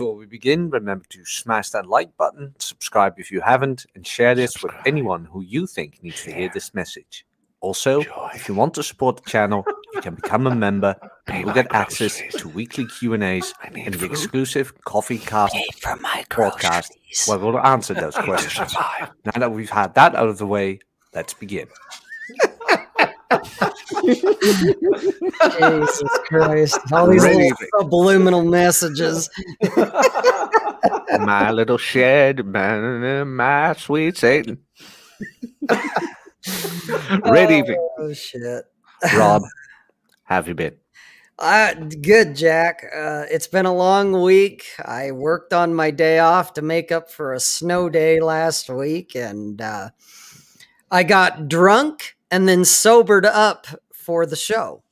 Before we begin, remember to smash that like button, subscribe if you haven't, and share this Subscribe. with anyone who you think needs to hear this message. Also, if you want to support the channel, you can become a member and you'll get access groceries. to weekly Q&As and the exclusive Coffee Cast podcast where we'll answer those I need to questions. Now that we've had that out of the way, let's begin. Jesus Christ. All these Ready, little subliminal messages. my little shed, my, my sweet Satan. Ready, Oh, shit. Rob. Have you been? Uh, good, Jack. Uh, it's been a long week. I worked on my day off to make up for a snow day last week, and uh, I got drunk and then sobered up for the show.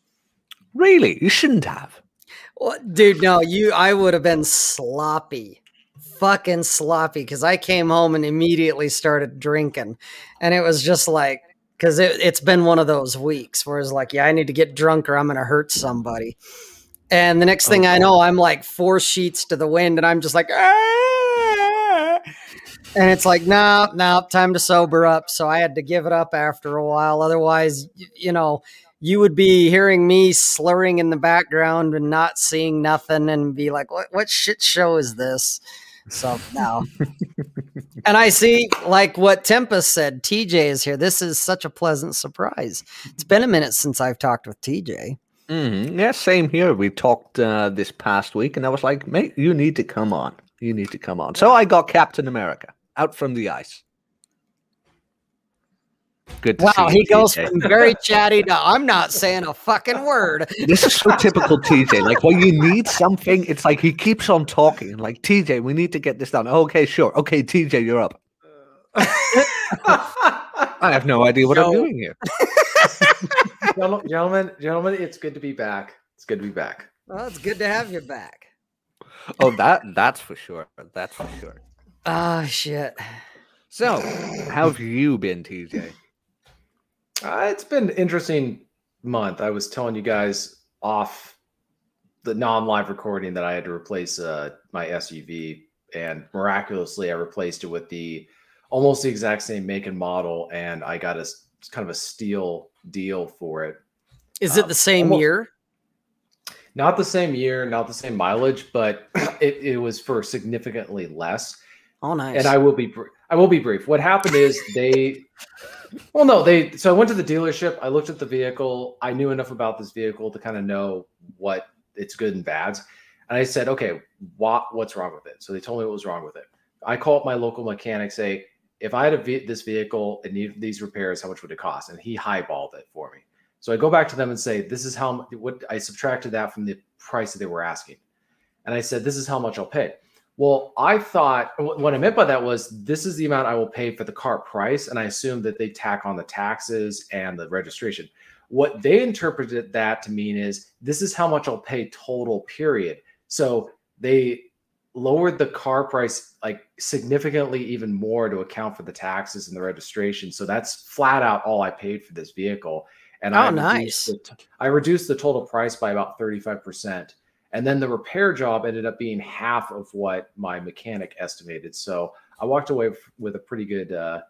Really? You shouldn't have. What, dude? No, you. I would have been sloppy, fucking sloppy, because I came home and immediately started drinking, and it was just like, because it, it's been one of those weeks where it's like, yeah, I need to get drunk or I'm gonna hurt somebody. And the next thing I know, I'm like four sheets to the wind, and I'm just like, "Ah." And it's like, no, no, time to sober up. So I had to give it up after a while. Otherwise, you know, you would be hearing me slurring in the background and not seeing nothing and be like, what, what shit show is this? So now, and I see like what Tempest said, TJ is here. This is such a pleasant surprise. It's been a minute since I've talked with TJ. hmm Yeah, same here. We talked uh, this past week, and I was like, mate, you need to come on. You need to come on. So I got Captain America out from the ice. Good to Wow, see he you, goes TJ. from very chatty to I'm not saying a fucking word. This is so typical TJ. Like when you need something, it's like he keeps on talking. Like TJ, we need to get this done. Okay, sure. Okay, TJ, you're up. I have no idea what I'm doing here. Gentlemen, gentlemen, it's good to be back. It's good to be back. Well, it's good to have you back. Oh, that that's for sure. That's for sure. Oh shit. So, how have you been, TJ? Uh, it's been an interesting month. I was telling you guys off the non-live recording that I had to replace uh, my SUV, and miraculously, I replaced it with the almost the exact same make and model, and I got a kind of a steal deal for it. Is it Uh, the same almost- year? Not the same year, not the same mileage, but it, it was for significantly less. Oh nice. and I will be I will be brief. What happened is they well no, they so I went to the dealership, I looked at the vehicle, I knew enough about this vehicle to kind of know what its good and bads. And I said, "Okay, what what's wrong with it?" So they told me what was wrong with it. I call up my local mechanic say, "If I had a ve- this vehicle and needed these repairs, how much would it cost?" And he highballed it for me. So I go back to them and say, "This is how what I subtracted that from the price that they were asking." And I said, "This is how much I'll pay." Well, I thought what I meant by that was this is the amount I will pay for the car price, and I assume that they tack on the taxes and the registration. What they interpreted that to mean is this is how much I'll pay total, period. So they lowered the car price like significantly even more to account for the taxes and the registration. So that's flat out all I paid for this vehicle. And Oh, I nice. reduced the I reduced the total price by about 35%. And then the repair job ended up being half of what my mechanic estimated. So I walked away with a pretty good, uh,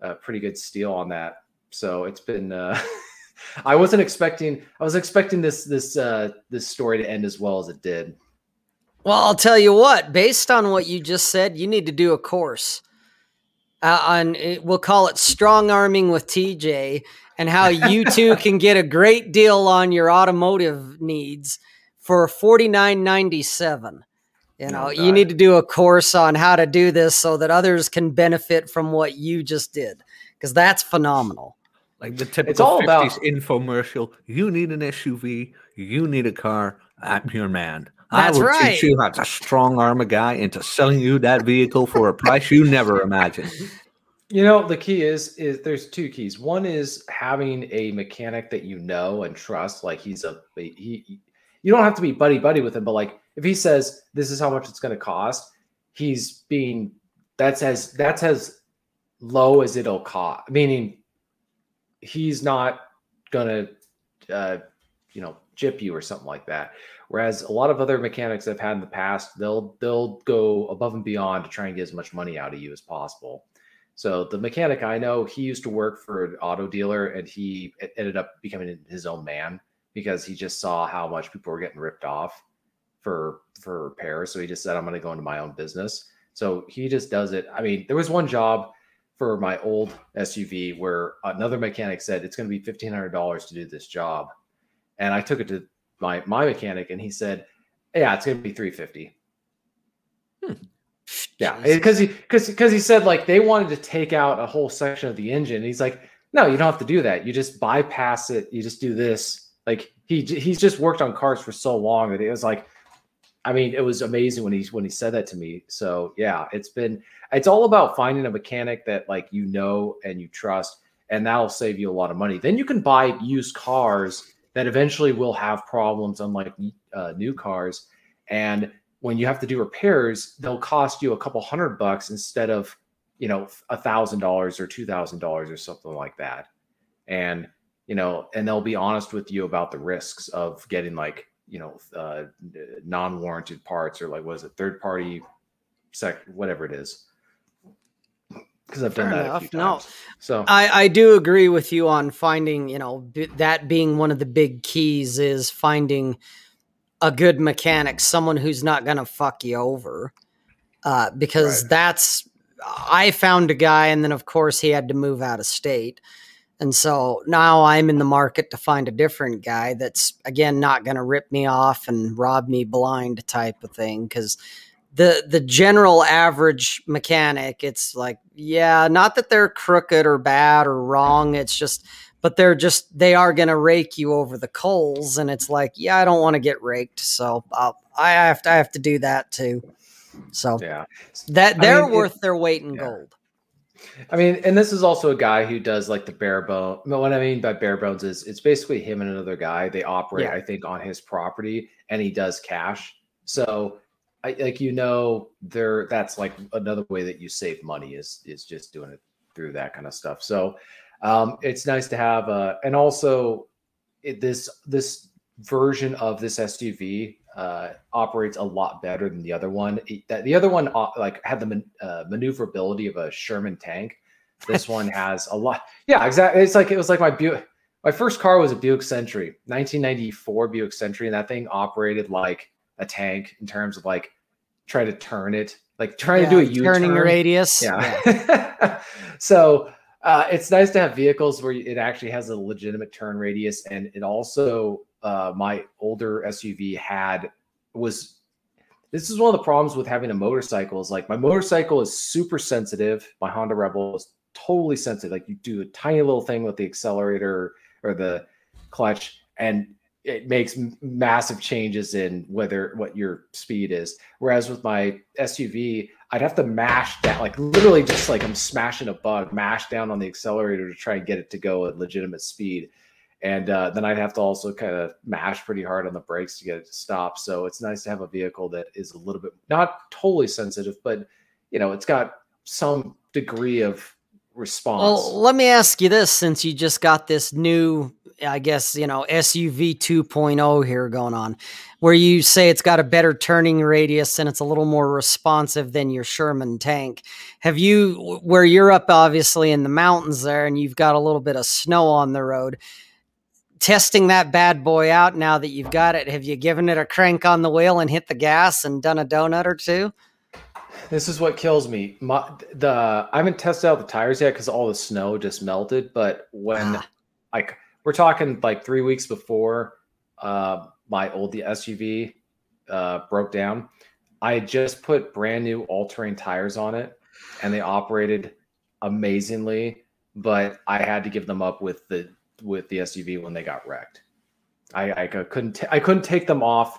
a pretty good steal on that. So it's been. Uh, I wasn't expecting. I was expecting this this uh, this story to end as well as it did. Well, I'll tell you what. Based on what you just said, you need to do a course uh, on, we'll call it strong arming with TJ, and how you two can get a great deal on your automotive needs for forty nine ninety seven. You know, Oh, you need to do a course on how to do this so that others can benefit from what you just did, because that's phenomenal. Like the typical all 50s about- infomercial. You need an SUV. You need a car. I'm your man. That's I will right. teach you how to strong arm a guy into selling you that vehicle for a price you never imagined. You know, the key is is there's two keys. One is having a mechanic that you know and trust. Like he's a he. he- You don't have to be buddy buddy with him, but like if he says this is how much it's going to cost, he's being that's as that's as low as it'll cost. Meaning, he's not gonna uh, you know jip you or something like that. Whereas a lot of other mechanics I've had in the past, they'll they'll go above and beyond to try and get as much money out of you as possible. So the mechanic I know, he used to work for an auto dealer, and he ended up becoming his own man because he just saw how much people were getting ripped off for for repairs. So he just said, "I'm going to go into my own business." So he just does it. I mean, there was one job for my old SUV where another mechanic said it's going to be fifteen hundred dollars to do this job, and I took it to my my mechanic, and he said, "Yeah, it's going to be three fifty. Hmm. Yeah, because he because because he said like they wanted to take out a whole section of the engine. And he's like, no, you don't have to do that. You just bypass it. You just do this. Like he he's just worked on cars for so long that it was like, I mean, it was amazing when he when he said that to me. So yeah, it's been it's all about finding a mechanic that like you know and you trust, and that'll save you a lot of money. Then you can buy used cars that eventually will have problems, unlike uh, new cars. And when you have to do repairs, they'll cost you a couple hundred bucks instead of you know a thousand dollars or two thousand dollars or something like that. And you know, and they'll be honest with you about the risks of getting like you know uh, non-warranted parts or like was it third party sec whatever it is because I've done Fair that enough. a few times. No, so I, I do agree with you on finding, you know, b- that being one of the big keys is finding a good mechanic, someone who's not going to fuck you over. Uh, because right. that's, I found a guy, and then of course he had to move out of state. And so now I'm in the market to find a different guy that's, again, not going to rip me off and rob me blind type of thing. Because the the general average mechanic it's like yeah not that they're crooked or bad or wrong it's just but they're just they are going to rake you over the coals and it's like yeah i don't want to get raked so I'll, i have to i have to do that too so yeah that they're I mean, worth it, their weight in yeah. gold I mean, and this is also a guy who does like the bare bone. But What I mean by bare bones is it's basically him and another guy. They operate, yeah. I think, on his property, and he does cash. So I, like you know there that's like another way that you save money is is just doing it through that kind of stuff so um it's nice to have uh and also it, this this version of this SUV uh operates a lot better than the other one that the other one uh, like had the man, uh, maneuverability of a Sherman tank this one has a lot yeah exactly it's like it was like my Buick my first car was a Buick Century 1994 Buick Century and that thing operated like a tank in terms of like trying to turn it, like trying yeah, to do a U turning radius. Yeah. yeah. so uh, it's nice to have vehicles where it actually has a legitimate turn radius, and it also uh, my older SUV had was. This is one of the problems with having a motorcycle. Is like my motorcycle is super sensitive. My Honda Rebel is totally sensitive. Like you do a tiny little thing with the accelerator or the clutch, and it makes massive changes in whether what your speed is. Whereas with my SUV, I'd have to mash down, like literally just like I'm smashing a bug, mash down on the accelerator to try and get it to go at legitimate speed. And uh, then I'd have to also kind of mash pretty hard on the brakes to get it to stop. So it's nice to have a vehicle that is a little bit not totally sensitive, but you know, it's got some degree of response. Well, let me ask you this since you just got this new I guess, you know, SUV 2.0 here going on, where you say it's got a better turning radius and it's a little more responsive than your Sherman tank. Have you, where you're up obviously in the mountains there and you've got a little bit of snow on the road, testing that bad boy out now that you've got it, have you given it a crank on the wheel and hit the gas and done a donut or two? This is what kills me. My, the I haven't tested out the tires yet because all the snow just melted. But when ah. like we're talking like three weeks before uh, my old SUV uh, broke down. I had just put brand new all terrain tires on it and they operated amazingly, but I had to give them up with the with the SUV when they got wrecked. I, I couldn't t- I couldn't take them off.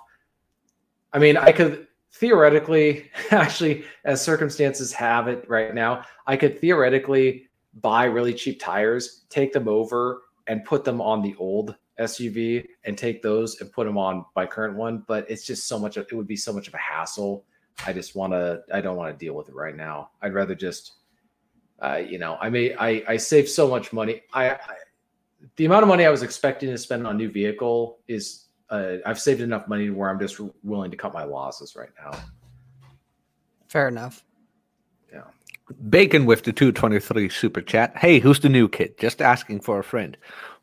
I mean, I could theoretically, actually, as circumstances have it right now, I could theoretically buy really cheap tires, take them over, and put them on the old SUV and take those and put them on my current one. But it's just so much. Of, it would be so much of a hassle. I just want to. I don't want to deal with it right now. I'd rather just, uh, you know, I may. I I save so much money. I, I the amount of money I was expecting to spend on a new vehicle is uh, I've saved enough money where I'm just willing to cut my losses right now. Fair enough. Yeah. Bacon with the 223 super chat. Hey, who's the new kid? Just asking for a friend.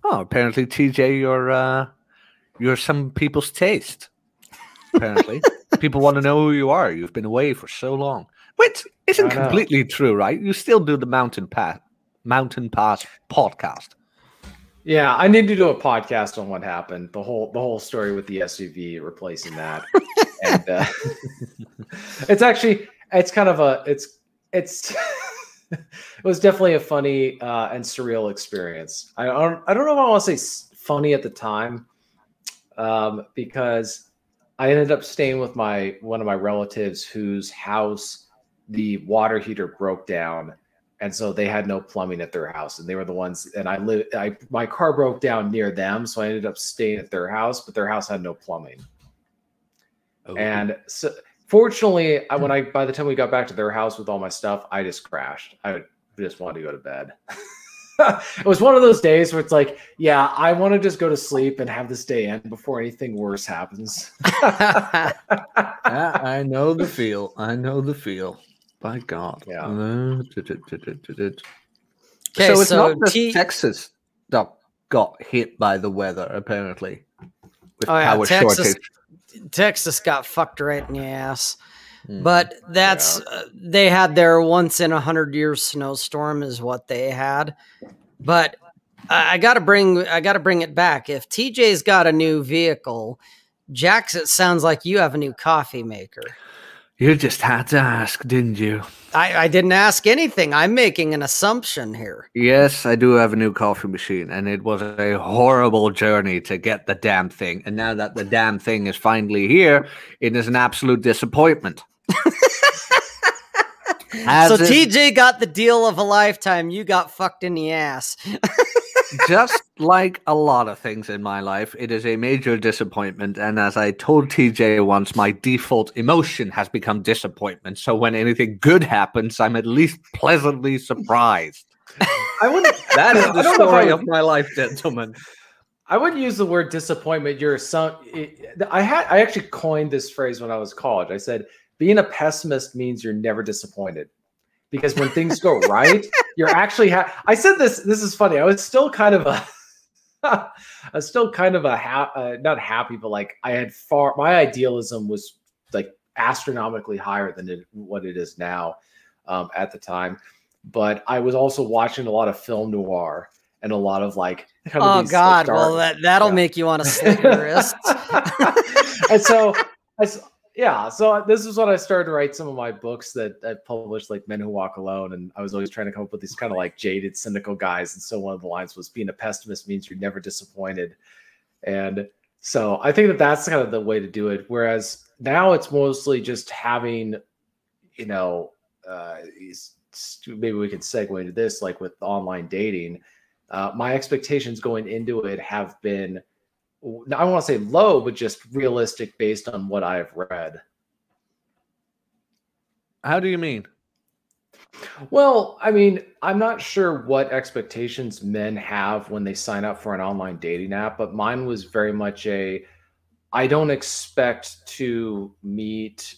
Oh, apparently TJ, you're uh you're some people's taste. Apparently. People want to know who you are. You've been away for so long. Which isn't completely true, right? You still do the mountain pass mountain pass podcast. Yeah, I need to do a podcast on what happened. The whole the whole story with the SUV replacing that. and uh, it's actually it's kind of a it's it's it was definitely a funny uh, and surreal experience. I don't I don't know if I want to say funny at the time um, because I ended up staying with my one of my relatives whose house the water heater broke down and so they had no plumbing at their house and they were the ones and i live i my car broke down near them so i ended up staying at their house but their house had no plumbing Oh. and so fortunately I, when hmm. i by the time we got back to their house with all my stuff i just crashed i just wanted to go to bed it was one of those days where it's like yeah i want to just go to sleep and have this day end before anything worse happens I know the feel. I know the feel. By God. Yeah. Uh, Okay, so it's so not just T- Texas that got hit by the weather, apparently. With Oh, yeah, power Texas- shortage. Texas got fucked right in the ass. Hmm. But that's uh, they had their once in a hundred years snowstorm is what they had. But I, I got to bring I got to bring it back. If TJ's got a new vehicle, Jax, it sounds like you have a new coffee maker. You just had to ask, didn't you? I, I didn't ask anything. I'm making an assumption here. Yes, I do have a new coffee machine, and it was a horrible journey to get the damn thing. And now that the damn thing is finally here, it is an absolute disappointment. As so is- TJ got the deal of a lifetime. You got fucked in the ass. just like a lot of things in my life, it is a major disappointment. And as I told TJ once, my default emotion has become disappointment. So when anything good happens, I'm at least pleasantly surprised. i wouldn't That is the don't know if I story of my life, gentlemen. I wouldn't use the word disappointment. You're some. I had. I actually coined this phrase when I was college. I said being a pessimist means you're never disappointed, because when things go right, you're actually. Ha- I said this. This is funny. I was still kind of a. I was still kind of a ha- uh, not happy, but like I had far. My idealism was like astronomically higher than it, what it is now um, at the time. But I was also watching a lot of film noir and a lot of like. kind of Oh these, like, God! dark- well, that that'll yeah. make you want to slit your wrists. and so, I yeah, so this is when I started to write some of my books that I published, like Men Who Walk Alone, and I was always trying to come up with these kind of like jaded, cynical guys. And so one of the lines was, "Being a pessimist means you're never disappointed," and so I think that that's kind of the way to do it. Whereas now it's mostly just having, you know, uh, maybe we could segue into this, like with online dating. Uh, my expectations going into it have been I don't want to say low, but just realistic based on what I've read. How do you mean? Well, I mean, I'm not sure what expectations men have when they sign up for an online dating app, but mine was very much a I don't expect to meet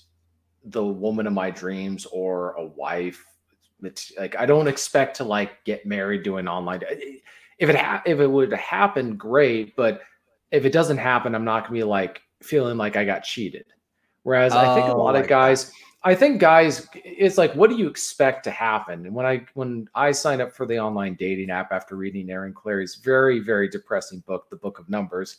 the woman of my dreams or a wife. It's Like I don't expect to like get married doing online. If it ha- if it would happen, great. But if it doesn't happen, I'm not gonna be like feeling like I got cheated. Whereas I think a Oh, lot of guys, I think guys, it's like, what do you expect to happen? And when I when I signed up for the online dating app after reading Aaron Clarey's very very depressing book, The Book of Numbers,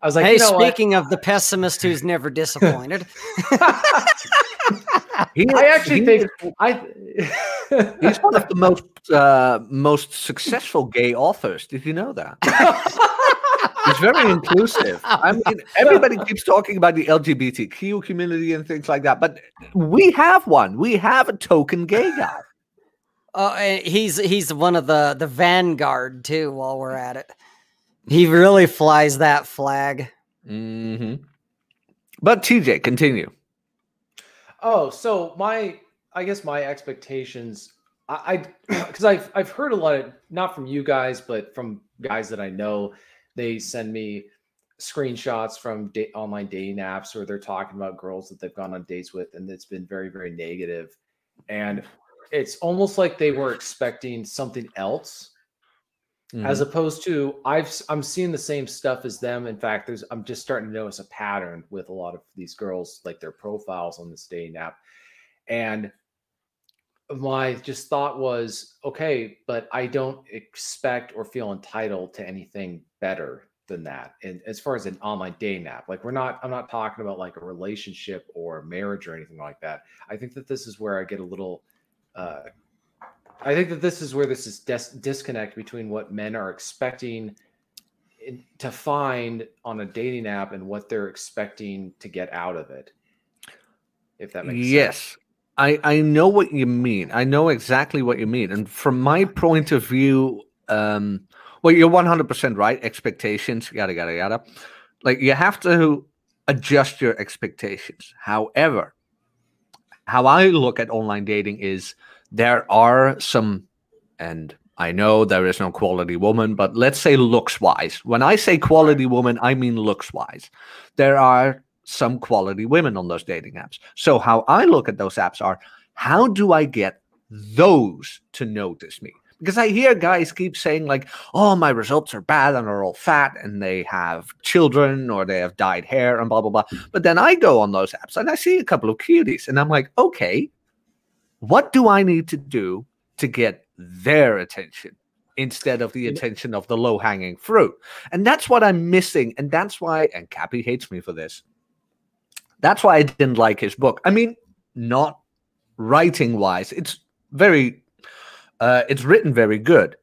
I was like, hey, you know what? speaking of the pessimist who's never disappointed, He- I actually he- think I. he's one of the most uh, most successful gay authors. Did you know that? He's very inclusive. I mean, everybody keeps talking about the LGBTQ community and things like that, but we have one. We have a token gay guy. uh, he's he's one of the the vanguard too. While we're at it, he really flies that flag. hmm But TJ, continue. Oh, so my I guess my expectations I because I've I've heard a lot of not from you guys, but from guys that I know, they send me screenshots from da- online dating apps where they're talking about girls that they've gone on dates with and it's been very very negative and it's almost like they were expecting something else Mm-hmm. as opposed to I've i'm seeing the same stuff as them. In fact, there's I'm just starting to notice a pattern with a lot of these girls, like their profiles on this dating app. And my just thought was, okay, but I don't expect or feel entitled to anything better than that. And as far as an online dating app, like we're not, I'm not talking about like a relationship or marriage or anything like that. I think that this is where I get a little uh I think that this is where this is dis- disconnect between what men are expecting in- to find on a dating app and what they're expecting to get out of it. If that makes sense. yes I, I know what you mean. I know exactly what you mean. And from my point of view, um, well, you're 100% right. Expectations, yada, yada, yada. Like you have to adjust your expectations. However, how I look at online dating is there are some, and I know there is no quality woman, but let's say looks wise. When I say quality woman, I mean looks wise. There are some quality women on those dating apps. So how I look at those apps are how do I get those to notice me? Because I hear guys keep saying like, "Oh, my results are bad and are all fat and they have children or they have dyed hair and blah blah blah." Hmm. But then I go on those apps and I see a couple of cuties and I'm like, "Okay, what do I need to do to get their attention?" Instead of the attention of the low hanging fruit. And that's what I'm missing. And that's why, and Cappy hates me for this. That's why I didn't like his book. I mean, not writing wise, it's very, uh, it's written very good.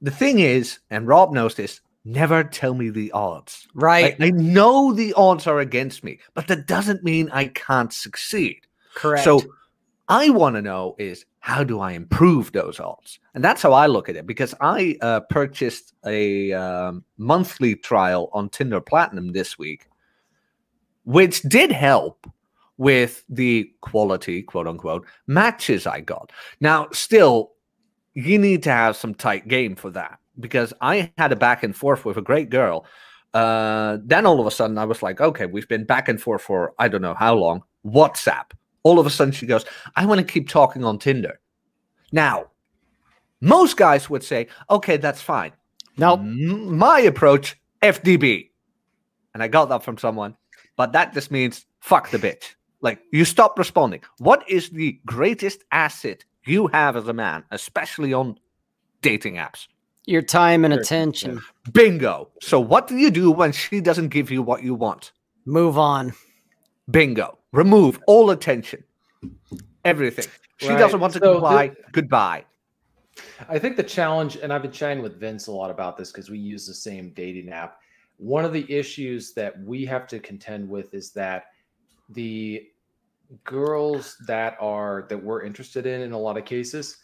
The thing is, and Rob knows this, never tell me the odds. Right. I, I know the odds are against me, but that doesn't mean I can't succeed. Correct. So I want to know is how do I improve those odds? And that's how I look at it because I uh, purchased a um, monthly trial on Tinder Platinum this week, which did help with the quality, quote unquote, matches I got. Now, still, you need to have some tight game for that because I had a back and forth with a great girl. Uh, then all of a sudden, I was like, okay, we've been back and forth for I don't know how long. WhatsApp. All of a sudden, she goes, I want to keep talking on Tinder. Now, most guys would say, okay, that's fine. Now, M- My approach, FDB. And I got that from someone, but that just means fuck the bitch. Like, you stop responding. What is the greatest asset you have as a man, especially on dating apps? Your time and attention. Bingo. So, what do you do when she doesn't give you what you want? Move on. Bingo. Remove all attention, everything. She Right. doesn't want to So comply. the- Goodbye. I think the challenge, and I've been chatting with Vince a lot about this because we use the same dating app. One of the issues that we have to contend with is that the girls that are that we're interested in in a lot of cases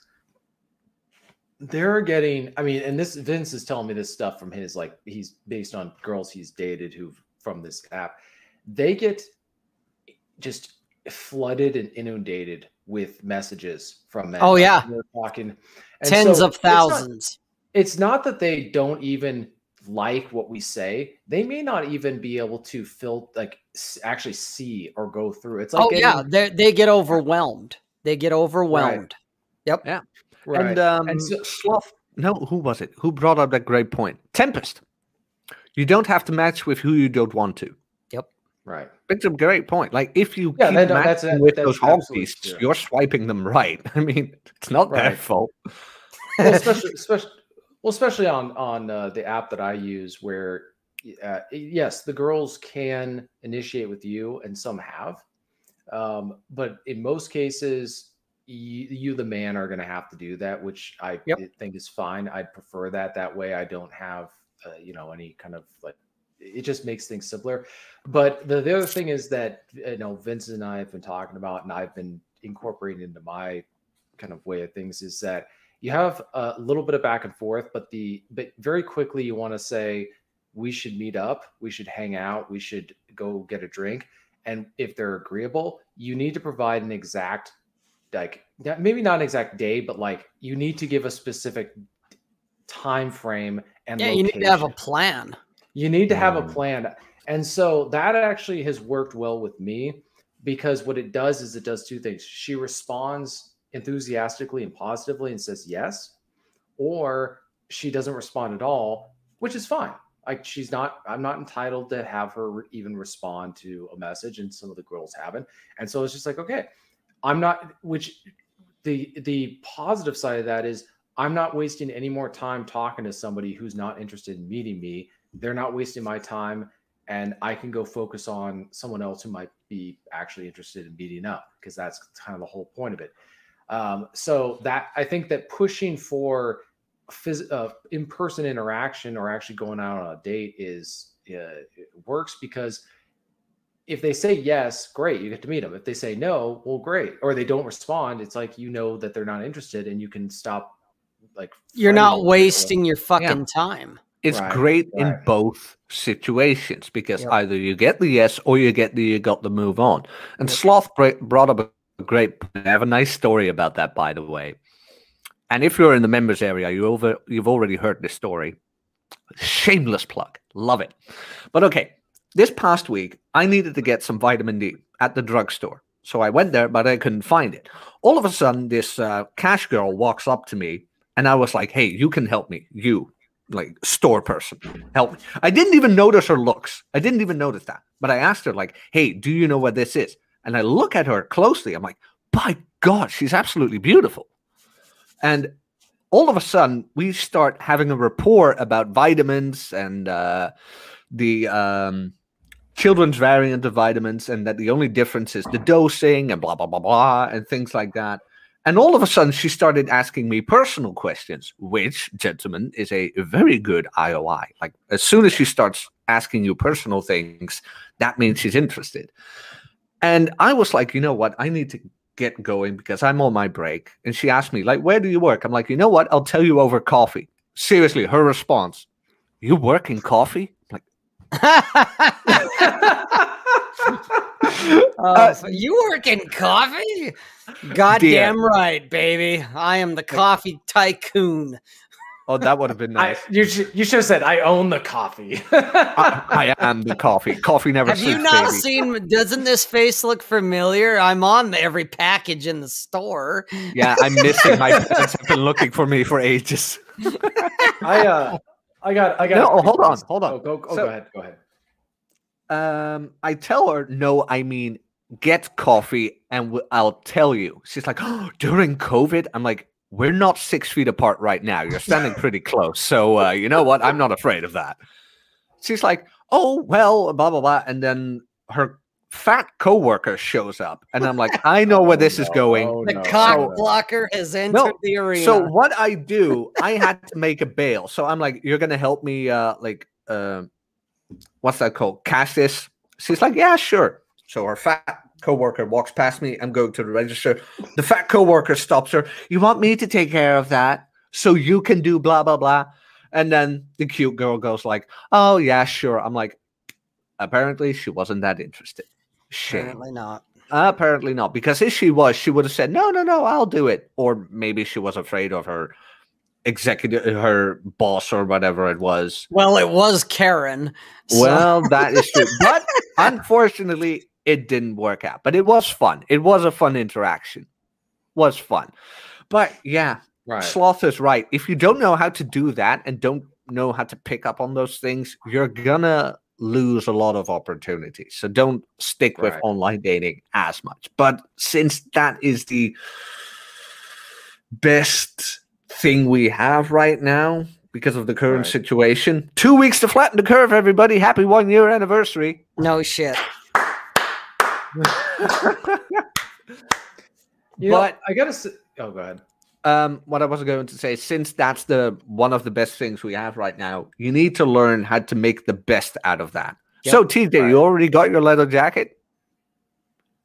they're getting i mean and this vince is telling me this stuff from his like he's based on girls he's dated who from this app they get just flooded and inundated with messages from men Oh, yeah. they're talking and Tens so of it's not- thousands. it's not that they don't even like what we say they may not even be able to fill like actually see or go through it's like oh yeah, they they get overwhelmed. They get overwhelmed. Yep, yeah, right. And um, And so- Sloth, no, who was it? Who brought up that great point? Tempest. You don't have to match with who you don't want to. Yep. Right It's a great point. Like if you Yeah, keep that- no, that's- matching with that's those hog beasts, true. you're swiping them right. I mean, it's not their fault. well, especially, especially, well, especially on on uh, the app that I use, where uh, yes, the girls can initiate with you, and some have, um, but in most cases, you, you the man are going to have to do that, which I Yep. think is fine. I'd prefer that. That way, I don't have uh, you know any kind of like. It just makes things simpler. But the, the other thing is that you know Vince and I have been talking about, and I've been incorporating into my kind of way of things is that you have a little bit of back and forth, but the but very quickly you want to say we should meet up, we should hang out, we should go get a drink, and if they're agreeable, you need to provide an exact like maybe not an exact day, but like you need to give a specific time frame and Yeah, you need to have a plan. You need to have a Mm. plan. And so that actually has worked well with me because what it does is it does two things. She responds enthusiastically and positively and says yes, or she doesn't respond at all, which is fine. Like she's not, I'm not entitled to have her even respond to a message, and some of the girls haven't. And so it's just like, okay, I'm not, which the the positive side of that is I'm not wasting any more time talking to somebody who's not interested in meeting me. They're not wasting my time, and I can go focus on someone else who might be actually interested in meeting up because that's kind of the whole point of it. Um, so that I think that pushing for phys- uh, in-person interaction or actually going out on a date is uh, it works because if they say yes, great, you get to meet them. If they say no, well, great. Or they don't respond, it's like you know that they're not interested, and you can stop. Like You're not with people. wasting your fucking time. It's Right, great in both situations because Yep. either you get the yes or you get the you got to move on. And Yep. Sloth bra- brought up a great. I have a nice story about that, by the way. And if you're in the members area, you over you've already heard this story. Shameless plug, love it. But okay, this past week I needed to get some vitamin D at the drugstore, so I went there, but I couldn't find it. All of a sudden, this uh, cash girl walks up to me, and I was like, "Hey, you can help me, you." like store person help me i didn't even notice her looks i didn't even notice that but i asked her like hey do you know what this is and i look at her closely i'm like by god she's absolutely beautiful and all of a sudden we start having a rapport about vitamins and uh, the um, children's variant of vitamins and that the only difference is the dosing and blah blah blah blah and things like that and all of a sudden, she started asking me personal questions, which, gentlemen, is a very good IOI. Like, as soon as she starts asking you personal things, that means she's interested. And I was like, you know what? I need to get going because I'm on my break. And she asked me, like, where do you work? I'm like, you know what? I'll tell you over coffee. Seriously, her response, you work in coffee? I'm Uh, so you work in coffee? Goddamn right, baby. I am the coffee tycoon. Oh, that would have been I, nice. you should you should have said I own the coffee. I, I am the coffee. Coffee never Have you sleeps, not baby. seen? Doesn't this face look familiar? I'm on every package in the store. Yeah, I'm missing. My parents have been looking for me for ages. I uh I got I got No, a pretty hold on, hold on. Oh, go, oh, So- go ahead, go ahead. Um, I tell her, no, I mean, get coffee and w- I'll tell you. She's like, oh, during COVID? I'm like, we're not six feet apart right now. You're standing pretty close. So, uh, you know what? I'm not afraid of that. She's like, oh, well, blah, blah, blah. And then her fat coworker shows up. And I'm like, I know where this is going. Oh, The no. cock Oh, no. blocker has entered No, the arena. So what I do, I had to make a bail. So I'm like, you're gonna help me, uh, like, uh, what's that called? Cash this. She's like, yeah, sure. So her fat coworker walks past me. I'm going to the register. The fat coworker stops her. You want me to take care of that so you can do blah blah blah. And then the cute girl goes like, oh yeah, sure. I'm like, apparently she wasn't that interested. Shame. Apparently not. Apparently not, because if she was, she would have said, "No, no, no, I'll do it." Or maybe she was afraid of her executive, her boss, or whatever it was. Well, it was Karen. so- Well, that is true, but unfortunately, it didn't work out. But it was fun. It was a fun interaction. Was fun, but yeah, Right. Sloth is right. If you don't know how to do that and don't know how to pick up on those things, you're gonna lose a lot of opportunities. So don't stick with Right. online dating as much. But since that is the best thing we have right now because of the current Right. situation, two weeks to flatten the curve, everybody. Happy one year anniversary. no shit. You know, but I gotta say, oh, go ahead. um, what I was going to say, since that's the one of the best things we have right now, you need to learn how to make the best out of that. Yep. So, TJ, Right. you already got your leather jacket?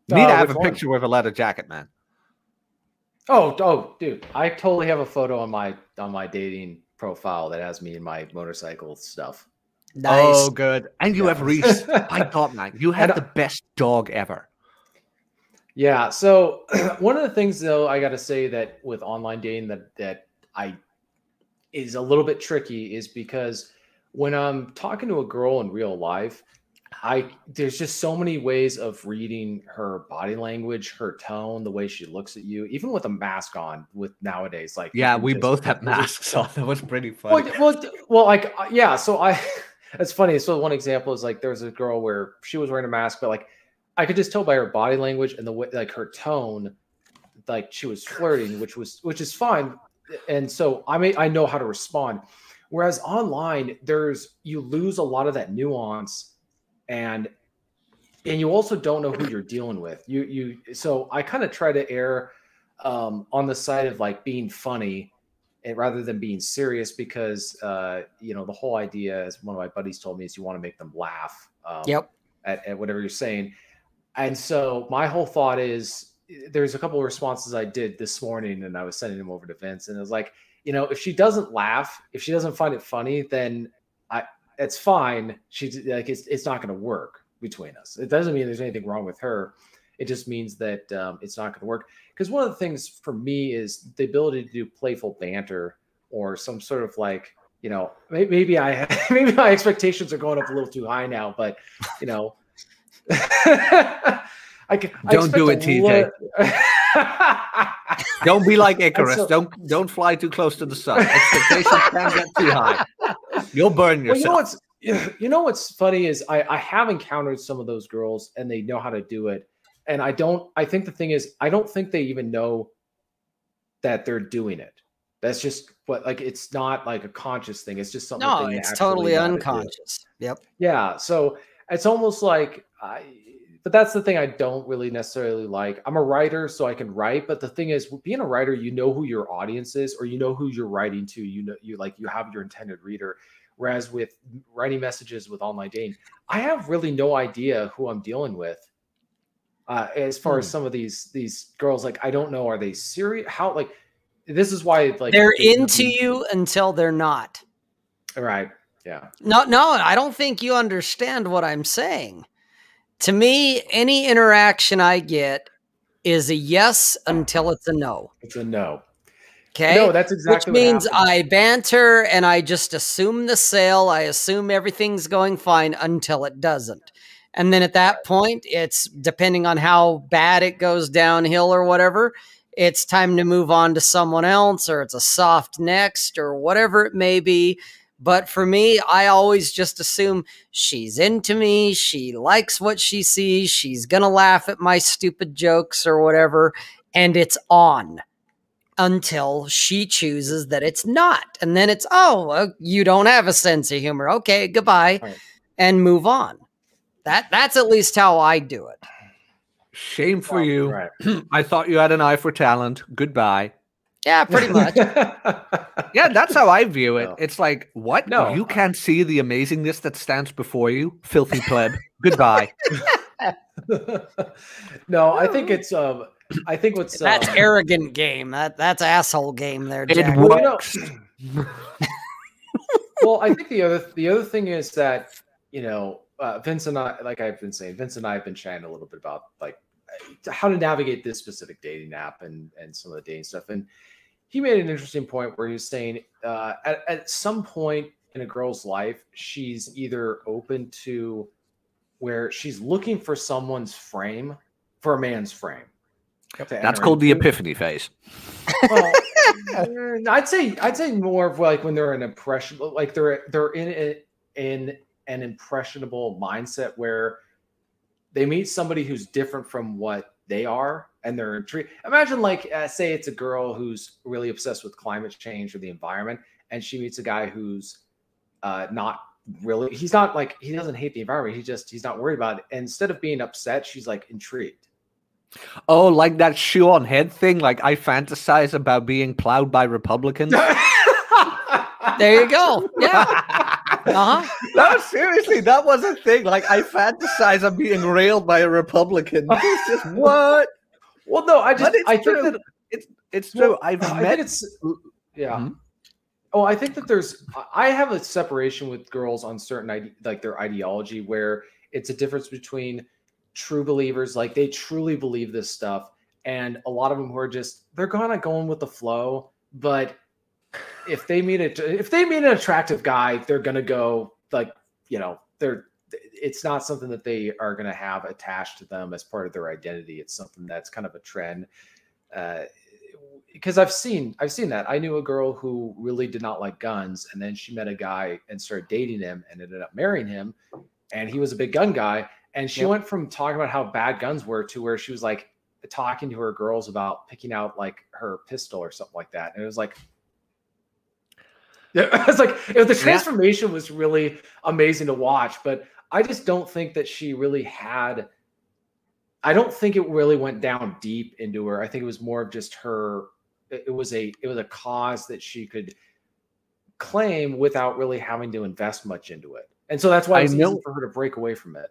You need Uh, to have a one? picture with a leather jacket, man. Oh, oh, dude, I totally have a photo on my on my dating profile that has me in my motorcycle stuff. Nice. Oh, good. And you Yeah. have Reese. My God, man, you had the best dog ever. Yeah. So one of the things though, I got to say that with online dating that that I is a little bit tricky is because when I'm talking to a girl in real life, I there's just so many ways of reading her body language, her tone, the way she looks at you, even with a mask on. With nowadays, like yeah, we just, both have masks on. That was pretty funny. Well, well, well, like uh, yeah. So I, it's funny. So one example is like there was a girl where she was wearing a mask, but like I could just tell by her body language and the way, like her tone, like she was flirting, which was which is fine. And so I may I know how to respond. Whereas online, there's you lose a lot of that nuance and and you also don't know who you're dealing with. You you so I kind of try to err um, on the side of like being funny and rather than being serious because uh, you know the whole idea, as one of my buddies told me, is you want to make them laugh. Um, yep. At, at whatever you're saying, and so my whole thought is there's a couple of responses I did this morning, and I was sending them over to Vince, and it was like, you know, if she doesn't laugh, if she doesn't find it funny, then I it's fine. She's like it's it's not going to work between us. It doesn't mean there's anything wrong with her. It just means that um, it's not going to work. Because one of the things for me is the ability to do playful banter or some sort of like you know maybe I maybe my expectations are going up a little too high now, but you know. I, don't do it, TJ. don't be like Icarus. So, don't don't fly too close to the sun. Expectations can get too high. You'll burn yourself. Well, you know what's you know what's funny is I, I have encountered some of those girls and they know how to do it. And I don't I think the thing is I don't think they even know that they're doing it. That's just what like it's not like a conscious thing. It's just something. No, it's totally unconscious. Yep. Yeah. So it's almost like I but that's the thing I don't really necessarily like. I'm a writer, so I can write, but the thing is, being a writer, you know who your audience is, or you know who you're writing to. You know, you like you have your intended reader. Whereas with writing messages with online dating, I have really no idea who I'm dealing with. Uh, as far hmm. as some of these these girls, like I don't know, are they serious? How like this is why like they're into you until they're not. Right. Yeah. No, no, I don't think you understand what I'm saying. To me, any interaction I get is a yes until it's a no. It's a no. Okay. No, that's exactly Which means I banter and I just assume the sale. I assume everything's going fine until it doesn't. And then at that point, it's depending on how bad it goes downhill or whatever, it's time to move on to someone else or it's a soft next or whatever it may be. But for me, I always just assume she's into me. She likes what she sees. She's going to laugh at my stupid jokes or whatever. And it's on until she chooses that it's not. And then it's, oh, you don't have a sense of humor. Okay, goodbye. Right. And move on. That that's at least how I do it. Shame for you. Right. I thought you had an eye for talent. Goodbye. Yeah, pretty much. yeah, that's how I view it. No. It's like, what? No, you can't see the amazingness that stands before you, filthy pleb. Goodbye. no, I think it's um I think what's that's um, arrogant game. That that's asshole game there. Jack. It works. well, I think the other the other thing is that you know uh, Vince and I, like I've been saying, Vince and I have been chatting a little bit about like how to navigate this specific dating app and and some of the dating stuff. And he made an interesting point where he was saying uh, at, at some point in a girl's life, she's either open to where she's looking for someone's frame for a man's frame. That's called the epiphany phase. Well, I'd say I'd say more of like when they're an impression, like they're they're in a, in an impressionable mindset where they meet somebody who's different from what they are and they're intrigued. Imagine like uh, say it's a girl who's really obsessed with climate change or the environment and she meets a guy who's uh, not really he's not like he doesn't hate the environment he just he's not worried about it. And instead of being upset she's like intrigued. Oh like that shoe on head thing like i fantasize about being plowed by republicans? There you go. Yeah Uh-huh. No, seriously, that was a thing. Like I fantasize of being railed by a Republican. It's just what? Well, no, I just I true. think that it's it's true. Well, I've I met. it's yeah. Mm-hmm. Oh, I think that there's. I have a separation with girls on certain ide- like their ideology where it's a difference between true believers, like they truly believe this stuff, and a lot of them who are just they're kind of going with the flow, but if they meet a if they meet an attractive guy, they're gonna go like you know they're it's not something that they are going to have attached to them as part of their identity. It's something that's kind of a trend. Uh, because I've seen I've seen that. I knew a girl who really did not like guns, and then she met a guy and started dating him, and ended up marrying him, and he was a big gun guy. And she yep. went from talking about how bad guns were to where she was like talking to her girls about picking out like her pistol or something like that. And it was like, it was like it was, the transformation was really amazing to watch. But I just don't think that she really had. I don't think it really went down deep into her. I think it was more of just her. It was a it was a cause that she could claim without really having to invest much into it, and so that's why it's easy for her to break away from it.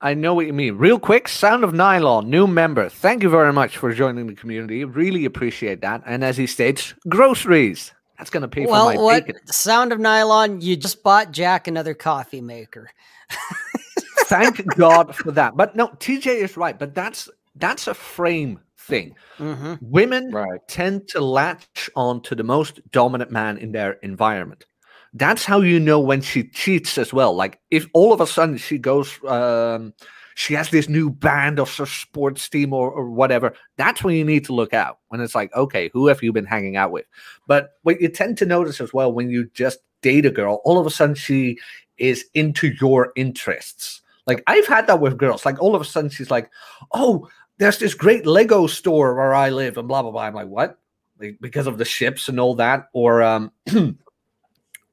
I know what you mean. Real quick, Sound of Nylon, new member. Thank you very much for joining the community. Really appreciate that. And as he states, groceries. That's going to pay well, for my what, bacon. Sound of Nylon, you just bought Jack another coffee maker. Thank God for that. But no, TJ is right. But that's that's a frame thing. Mm-hmm. Women right. tend to latch on to the most dominant man in their environment that's how you know when she cheats as well. Like if all of a sudden she goes, um, she has this new band of sports team or, or whatever. That's when you need to look out. When it's like, okay, who have you been hanging out with? But what you tend to notice as well when you just date a girl, all of a sudden she is into your interests. Like I've had that with girls. Like all of a sudden she's like, oh, there's this great Lego store where I live, and blah blah blah. I'm like, what? Like, because of the ships and all that, or um.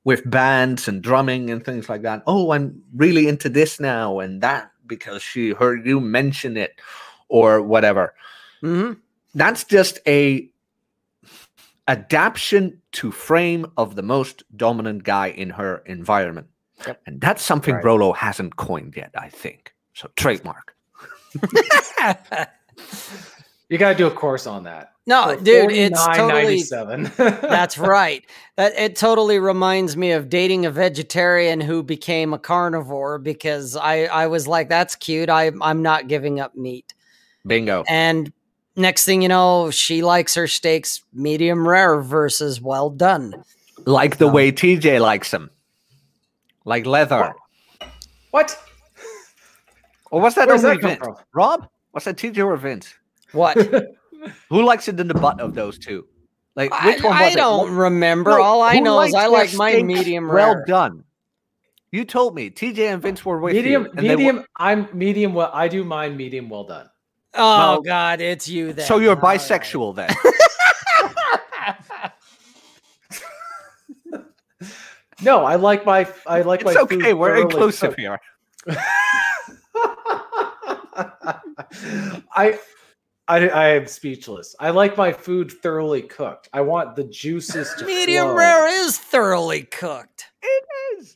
with bands and drumming and things like that. Oh, I'm really into this now and that because she heard you mention it or whatever. Mm-hmm. That's just a adaptation to frame of the most dominant guy in her environment. Yep. And that's something right. Brolo hasn't coined yet, I think. So trademark. You got to do a course on that. No, dude, it's totally That's right. That it totally reminds me of dating a vegetarian who became a carnivore because I I was like that's cute. I I'm not giving up meat. Bingo. And next thing you know, she likes her steaks medium rare versus well done. Like the um, way TJ likes them. Like leather. What? Or what's that Where's that Vince? Rob? What's that TJ or Vince? What? Who likes it in the butt of those two? Like which I, one was I don't remember. No, All I know is I like my medium well done. You told me TJ and Vince were with medium, you. Medium. Were... I'm medium. Well, I do mine medium well done. Oh well, God, it's you then. So you're All bisexual right. then. no, I like my. I like it's my. okay. We're inclusive here. I I, I am speechless. I like my food thoroughly cooked. I want the juices to medium flow. rare is thoroughly cooked. It is.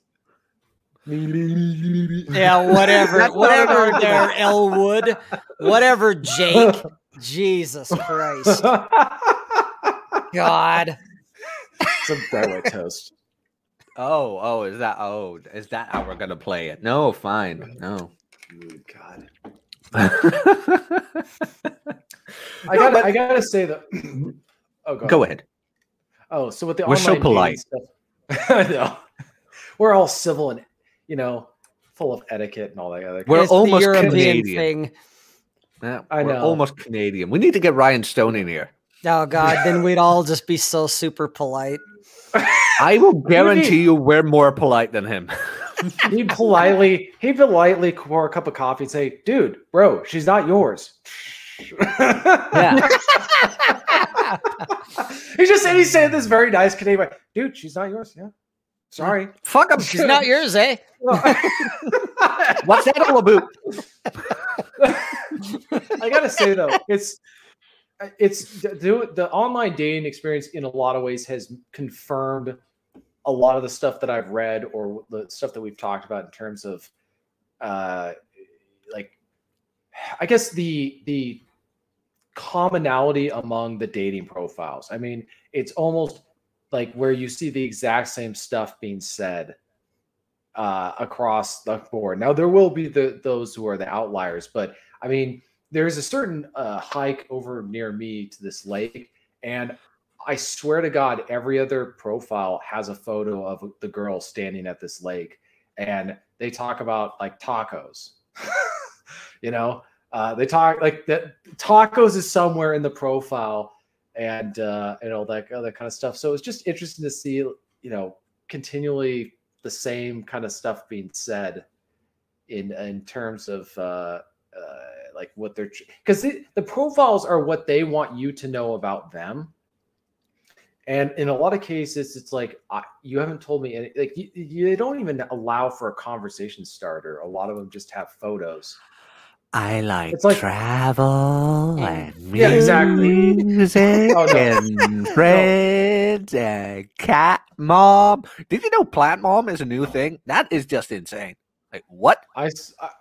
yeah, whatever, whatever. There, Elwood, whatever. Jake, Jesus Christ, God. Some white toast. Oh, oh, is that? Oh, is that how we're gonna play it? No, fine. No. Oh, God. I got. But... I gotta say that. Oh, go, go ahead. Oh, so with the we're so polite. Stuff, I know. We're all civil and you know full of etiquette and all that other. We're it's almost Canadian. Thing. Yeah, I know. Almost Canadian. We need to get Ryan Stone in here. Oh God, then we'd all just be so super polite. I will guarantee you we're more polite than him. he politely, he politely pour a cup of coffee and say, "Dude, bro, she's not yours." yeah. he's just saying he's saying this very nice Canadian, dude. She's not yours. Yeah. Sorry. Fuck him. She's not yours, eh? What's that all about? I gotta say though, it's it's the, the online dating experience in a lot of ways has confirmed a lot of the stuff that I've read or the stuff that we've talked about in terms of uh like I guess the the commonality among the dating profiles. I mean, it's almost like where you see the exact same stuff being said uh, across the board. Now there will be the those who are the outliers, but I mean, there's a certain uh, hike over near me to this lake, and I swear to God, every other profile has a photo of the girl standing at this lake, and they talk about like tacos. you know, uh, they talk like that. Tacos is somewhere in the profile, and uh, and all that other kind of stuff. So it's just interesting to see, you know, continually the same kind of stuff being said in in terms of uh, uh, like what they're because the profiles are what they want you to know about them and in a lot of cases it's like I, you haven't told me any like you, you don't even allow for a conversation starter a lot of them just have photos I like, like travel and yeah, exactly. music oh, no. and friends no. and cat mom. Did you know plant mom is a new thing? That is just insane. Like what? I,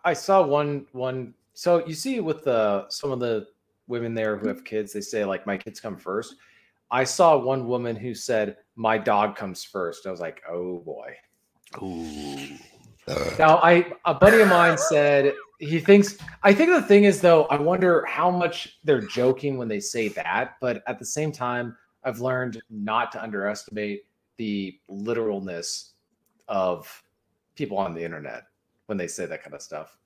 I saw one one. So you see with the some of the women there who have kids, they say like my kids come first. I saw one woman who said my dog comes first. I was like, oh boy. Ooh. Now I a buddy of mine said he thinks I think the thing is though, I wonder how much they're joking when they say that, but at the same time, I've learned not to underestimate the literalness of people on the internet when they say that kind of stuff.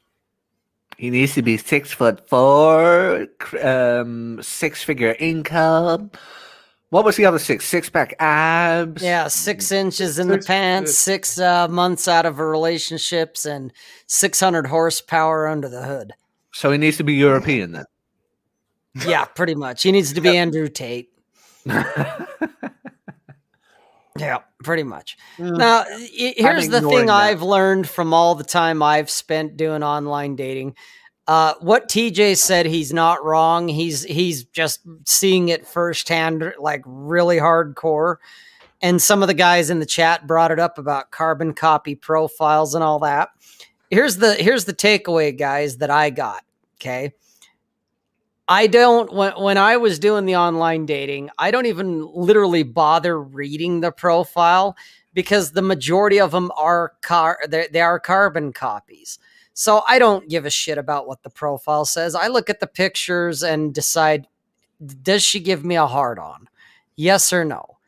He needs to be six foot four, um, six figure income. What was the other six? Six pack abs. Yeah, six inches in six, the pants, six uh, months out of a relationships, and six hundred horsepower under the hood. So he needs to be European then. Yeah, pretty much. He needs to be Andrew Tate. yeah, pretty much. Mm. Now, here's the thing that. I've learned from all the time I've spent doing online dating. Uh, what TJ said, he's not wrong. He's he's just seeing it firsthand, like really hardcore. And some of the guys in the chat brought it up about carbon copy profiles and all that. Here's the here's the takeaway, guys, that I got. Okay. I don't when when I was doing the online dating, I don't even literally bother reading the profile because the majority of them are car they are carbon copies. So I don't give a shit about what the profile says. I look at the pictures and decide does she give me a hard on? Yes or no?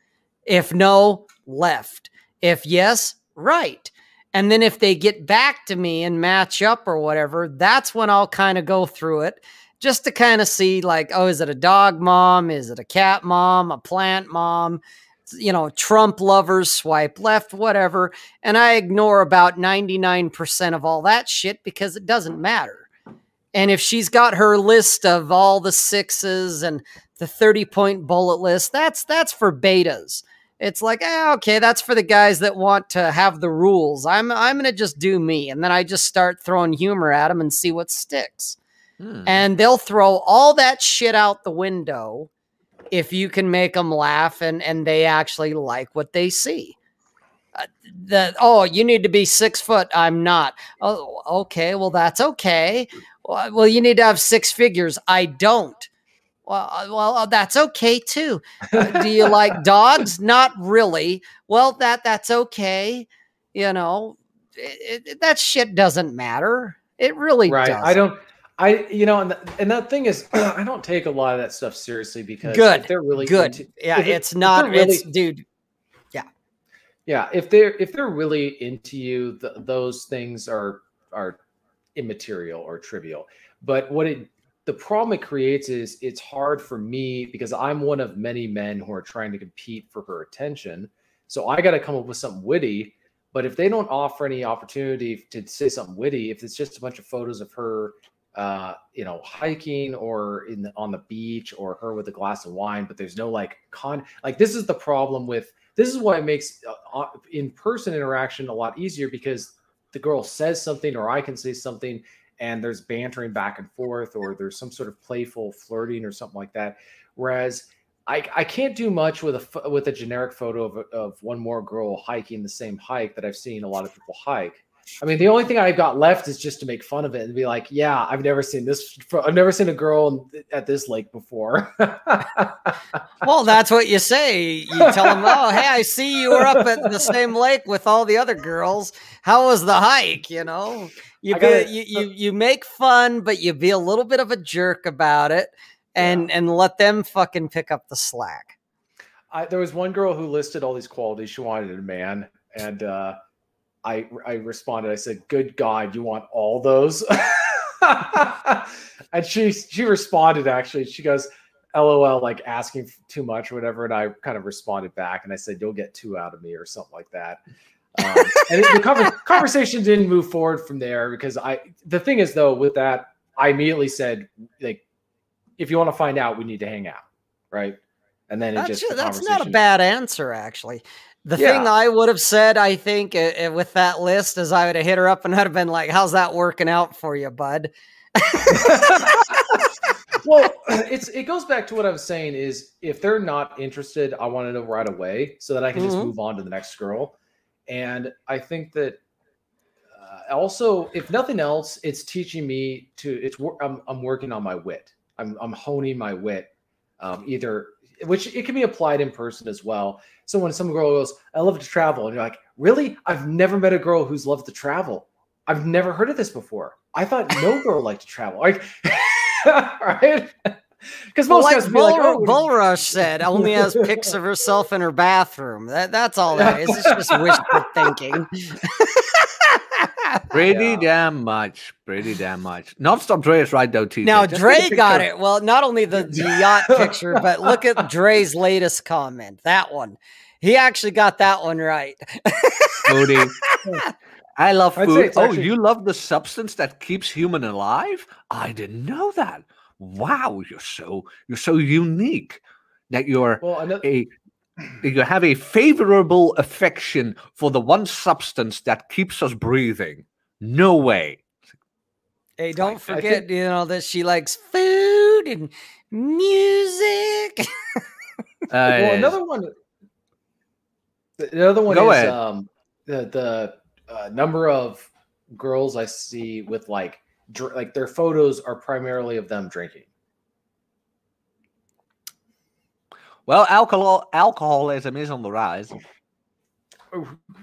If no, left. If yes, right. And then if they get back to me and match up or whatever, that's when I'll kind of go through it just to kind of see like, oh, is it a dog mom? Is it a cat mom? A plant mom? You know, Trump lovers swipe left, whatever. And I ignore about 99% of all that shit because it doesn't matter. And if she's got her list of all the sixes and the 30 point bullet list, that's that's for betas. It's like, eh, okay, that's for the guys that want to have the rules. I'm I'm gonna just do me, and then I just start throwing humor at them and see what sticks. Hmm. And they'll throw all that shit out the window if you can make them laugh and and they actually like what they see. Uh, the oh, you need to be six foot. I'm not. Oh, okay. Well, that's okay. Well, you need to have six figures. I don't. Well, well, uh, that's okay too. Uh, do you like dogs? Not really. Well, that that's okay. You know, it, it, that shit doesn't matter. It really right. Doesn't. I don't. I, you know, and, the, and that thing is, I don't take a lot of that stuff seriously because good, they're really good. Into, yeah, it, it's not. Really, it's dude. Yeah, yeah. If they're if they're really into you, the, those things are are immaterial or trivial. But what it the problem it creates is it's hard for me because I'm one of many men who are trying to compete for her attention. So I got to come up with something witty. But if they don't offer any opportunity to say something witty, if it's just a bunch of photos of her uh, you know, hiking or in the, on the beach or her with a glass of wine, but there's no like con. Like this is the problem with this is why it makes uh, uh, in person interaction a lot easier because the girl says something or I can say something and there's bantering back and forth or there's some sort of playful flirting or something like that. Whereas I, I can't do much with a with a generic photo of, of one more girl hiking the same hike that I've seen a lot of people hike I mean, the only thing I've got left is just to make fun of it and be like, "Yeah, I've never seen this. I've never seen a girl at this lake before." well, that's what you say. You tell them, "Oh, hey, I see you were up at the same lake with all the other girls. How was the hike?" You know, you be, you, you you make fun, but you be a little bit of a jerk about it, and yeah. and let them fucking pick up the slack. I, there was one girl who listed all these qualities she wanted in a man, and uh, I I responded. I said, "Good God, you want all those?" and she she responded actually. She goes, "LOL," like asking too much or whatever. And I kind of responded back, and I said, "You'll get two out of me" or something like that. Um, and the conver- conversation didn't move forward from there because I. The thing is, though, with that, I immediately said, like, if you want to find out, we need to hang out, right? And then it That's, just the that's not a bad answer, actually. The Yeah. thing I would have said, I think, uh, with that list is I would have hit her up and I'd have been like, "How's that working out for you, bud?" well, it's it goes back to what I was saying is if they're not interested, I want to know right away so that I can just Mhm. move on to the next girl. And I think that uh, also, if nothing else, it's teaching me to it's I'm I'm working on my wit. I'm I'm honing my wit. Um, either which it can be applied in person as well. So when some girl goes, "I love to travel," and you're like, "Really? I've never met a girl who's loved to travel. I've never heard of this before. I thought no girl liked to travel." Like, right? Because most like guys would be like, Bull, "Oh, Bullrush said, only has pics of herself in her bathroom. That that's all that is. It's just wishful thinking. Pretty Yeah. damn much. Pretty damn much. Nonstop Dre is right though, TJ. Now Just Dre got it. Well, not only the, the yacht picture, but look at Dre's latest comment. That one. He actually got that one right. Foodie. I love food. Oh, actually- you love the substance that keeps human alive? I didn't know that. Wow, you're so you're so unique that you're Well, another, a you have a favorable affection for the one substance that keeps us breathing. No way. Hey, don't I forget, think- you know, that she likes food and music. well, Uh, another one. The other one Go is ahead. um, the the uh, number of girls I see with like dr- like their photos are primarily of them drinking. Well, alcohol alcoholism is on the rise.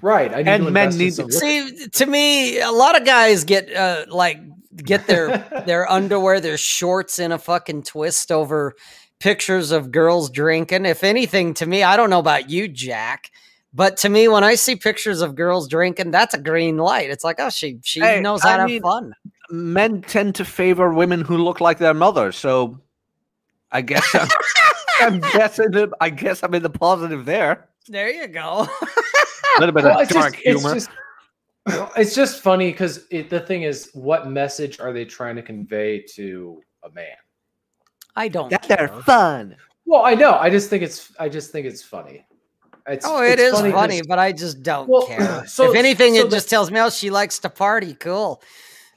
Right. I need And to men need some- See, to me, a lot of guys get uh, like get their their underwear, their shorts in a fucking twist over pictures of girls drinking. If anything, to me, I don't know about you, Jack, but to me, when I see pictures of girls drinking, that's a green light. It's like, oh, she she Hey, knows how I to have fun. Men tend to favor women who look like their mother, so I guess I'm, I'm guessing that I guess I'm in the positive there. There you go. A little bit Well, of it's dark just, it's humor. just it's just funny because the thing is, what message are they trying to convey to a man? I don't. that they're fun. Well, I know. I just think it's. I just think it's funny. It's, Oh, it it's is funny, 'cause- but I just don't Well, care. so- if anything, so it the- just tells me, oh, she likes to party. Cool.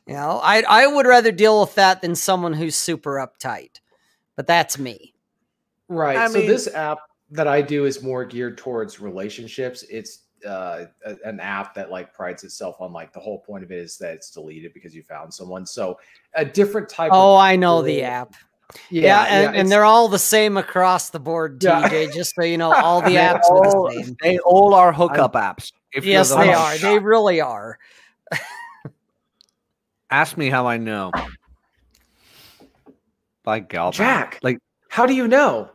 You know, I I would rather deal with that than someone who's super uptight. But that's me. Right. I so mean- this app that I do is more geared towards relationships. It's uh, a- an app that like prides itself on like the whole point of it is that it's deleted because you found someone. So a different type. Oh, of I know the app. Yeah, and, and they're all the same across the board, Yeah. Just so you know, all the They apps are the same. they all are hookup apps. If you're Yes, the they one- are. They really are. Ask me how I know. By God. Jack. Like, How do you know?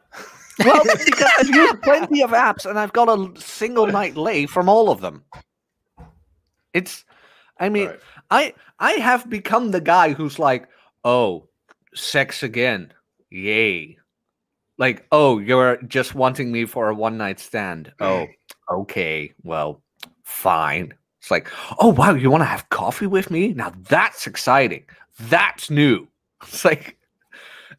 Well, because I've used plenty of apps and I've got a single night lay from all of them. It's, I mean, Right. I I have become the guy who's like, oh, sex again, yay. Like, oh, you're just wanting me for a one night stand. Oh, okay, well, fine. It's like, oh wow, you want to have coffee with me? Now that's exciting. That's new. It's like,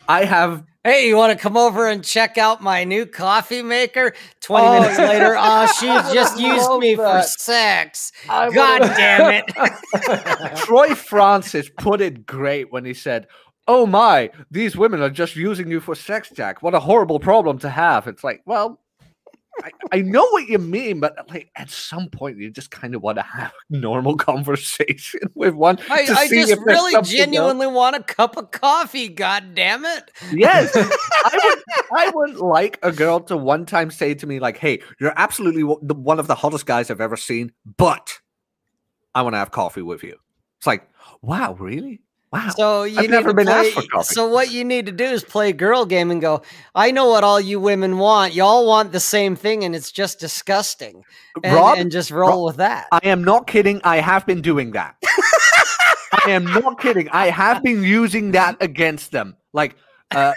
I have Hey, you want to come over and check out my new coffee maker? 20 Oh, minutes later, oh, I just used loved me for sex. I God would've- damn it. Troy Francis put it great when he said, "Oh my, these women are just using you for sex, Jack. What a horrible problem to have." It's like, well, I, I know what you mean, but like at some point, you just kind of want to have a normal conversation with one. I, I just really something else. genuinely want a cup of coffee. God damn it. Yes, I would. I would like a girl to one time say to me, like, "Hey, you're absolutely one of the hottest guys I've ever seen, but I want to have coffee with you." It's like, wow, really? Wow. So you I've never been play, asked for coffee. So what you need to do is play girl game and go. I know what all you women want. Y'all want the same thing, and it's just disgusting. And, Rob, and just roll with that. I am not kidding. I have been doing that. I am not kidding. I have been using that against them. Like, uh,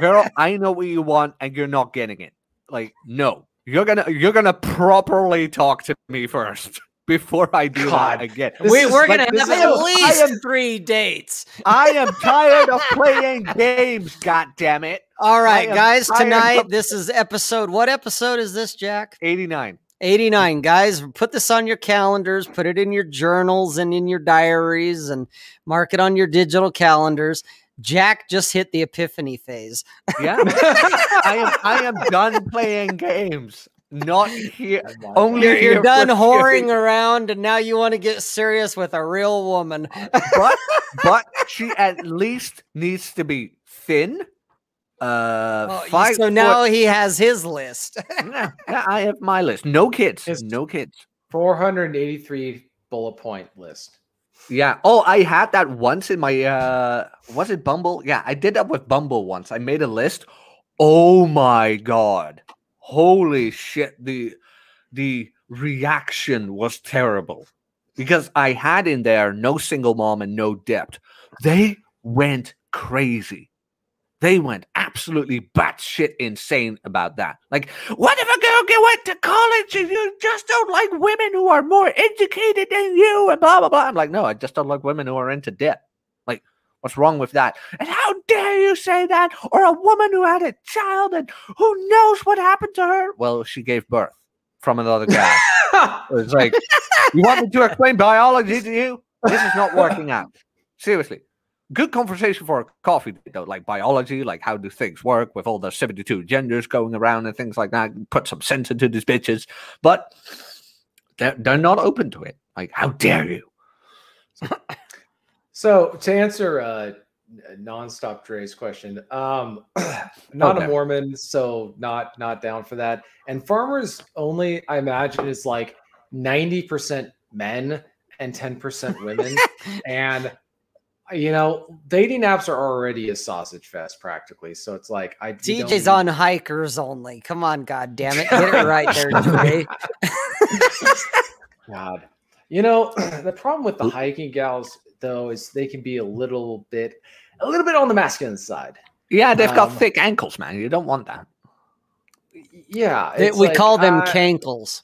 girl, I know what you want, and you're not getting it. Like, no, you're gonna you're gonna properly talk to me first before I do God. that again. This We, we're like- gonna this have at least I am- three dates. I am tired of playing games. God damn it! All right, guys. Tonight, of- this is episode. What episode is this, Jack? Eighty nine. 89 guys put this on your calendars put it in your journals and in your diaries and mark it on your digital calendars jack just hit the epiphany phase Yeah, I am. I am done playing games. Not here. Only you're, here you're done whoring shooting. around and now you want to get serious with a real woman but but she at least needs to be thin. Uh, Oh, five. so now he has his list foot- yeah, yeah, I have my list. No kids. His- no kids. 483 bullet point list. Yeah. Oh, I had that once in my. uh Was it Bumble? Yeah, I did that with Bumble once. I made a list. Oh my god! Holy shit! The the reaction was terrible because I had in there no single mom and no debt. They went crazy. They went absolutely batshit insane about that. Like, what if a girl get went to college and you just don't like women who are more educated than you and blah blah blah? I'm like, no, I just don't like women who are into debt. What's wrong with that? And how dare you say that? Or a woman who had a child and who knows what happened to her? Well, she gave birth from another guy. It's like, you want me to explain biology to you? This is not working out. Seriously. Good conversation for a coffee, though, like biology, like how do things work with all the 72 genders going around and things like that. Put some sense into these bitches. But they're, they're not open to it. Like, how dare you? So to answer uh, nonstop Dre's question, um, not Okay. a Mormon, so not not down for that. And farmers only, I imagine, is like ninety percent men and ten percent women. and you know, dating apps are already a sausage fest practically. So it's like I tj's need- on hikers only come on god damn it get it right there Dre. God. You know, the problem with the hiking gals though is they can be a little bit a little bit on the masculine side. Yeah, they've got Um, thick ankles, man. You don't want that. Yeah. They- we like, call them uh, cankles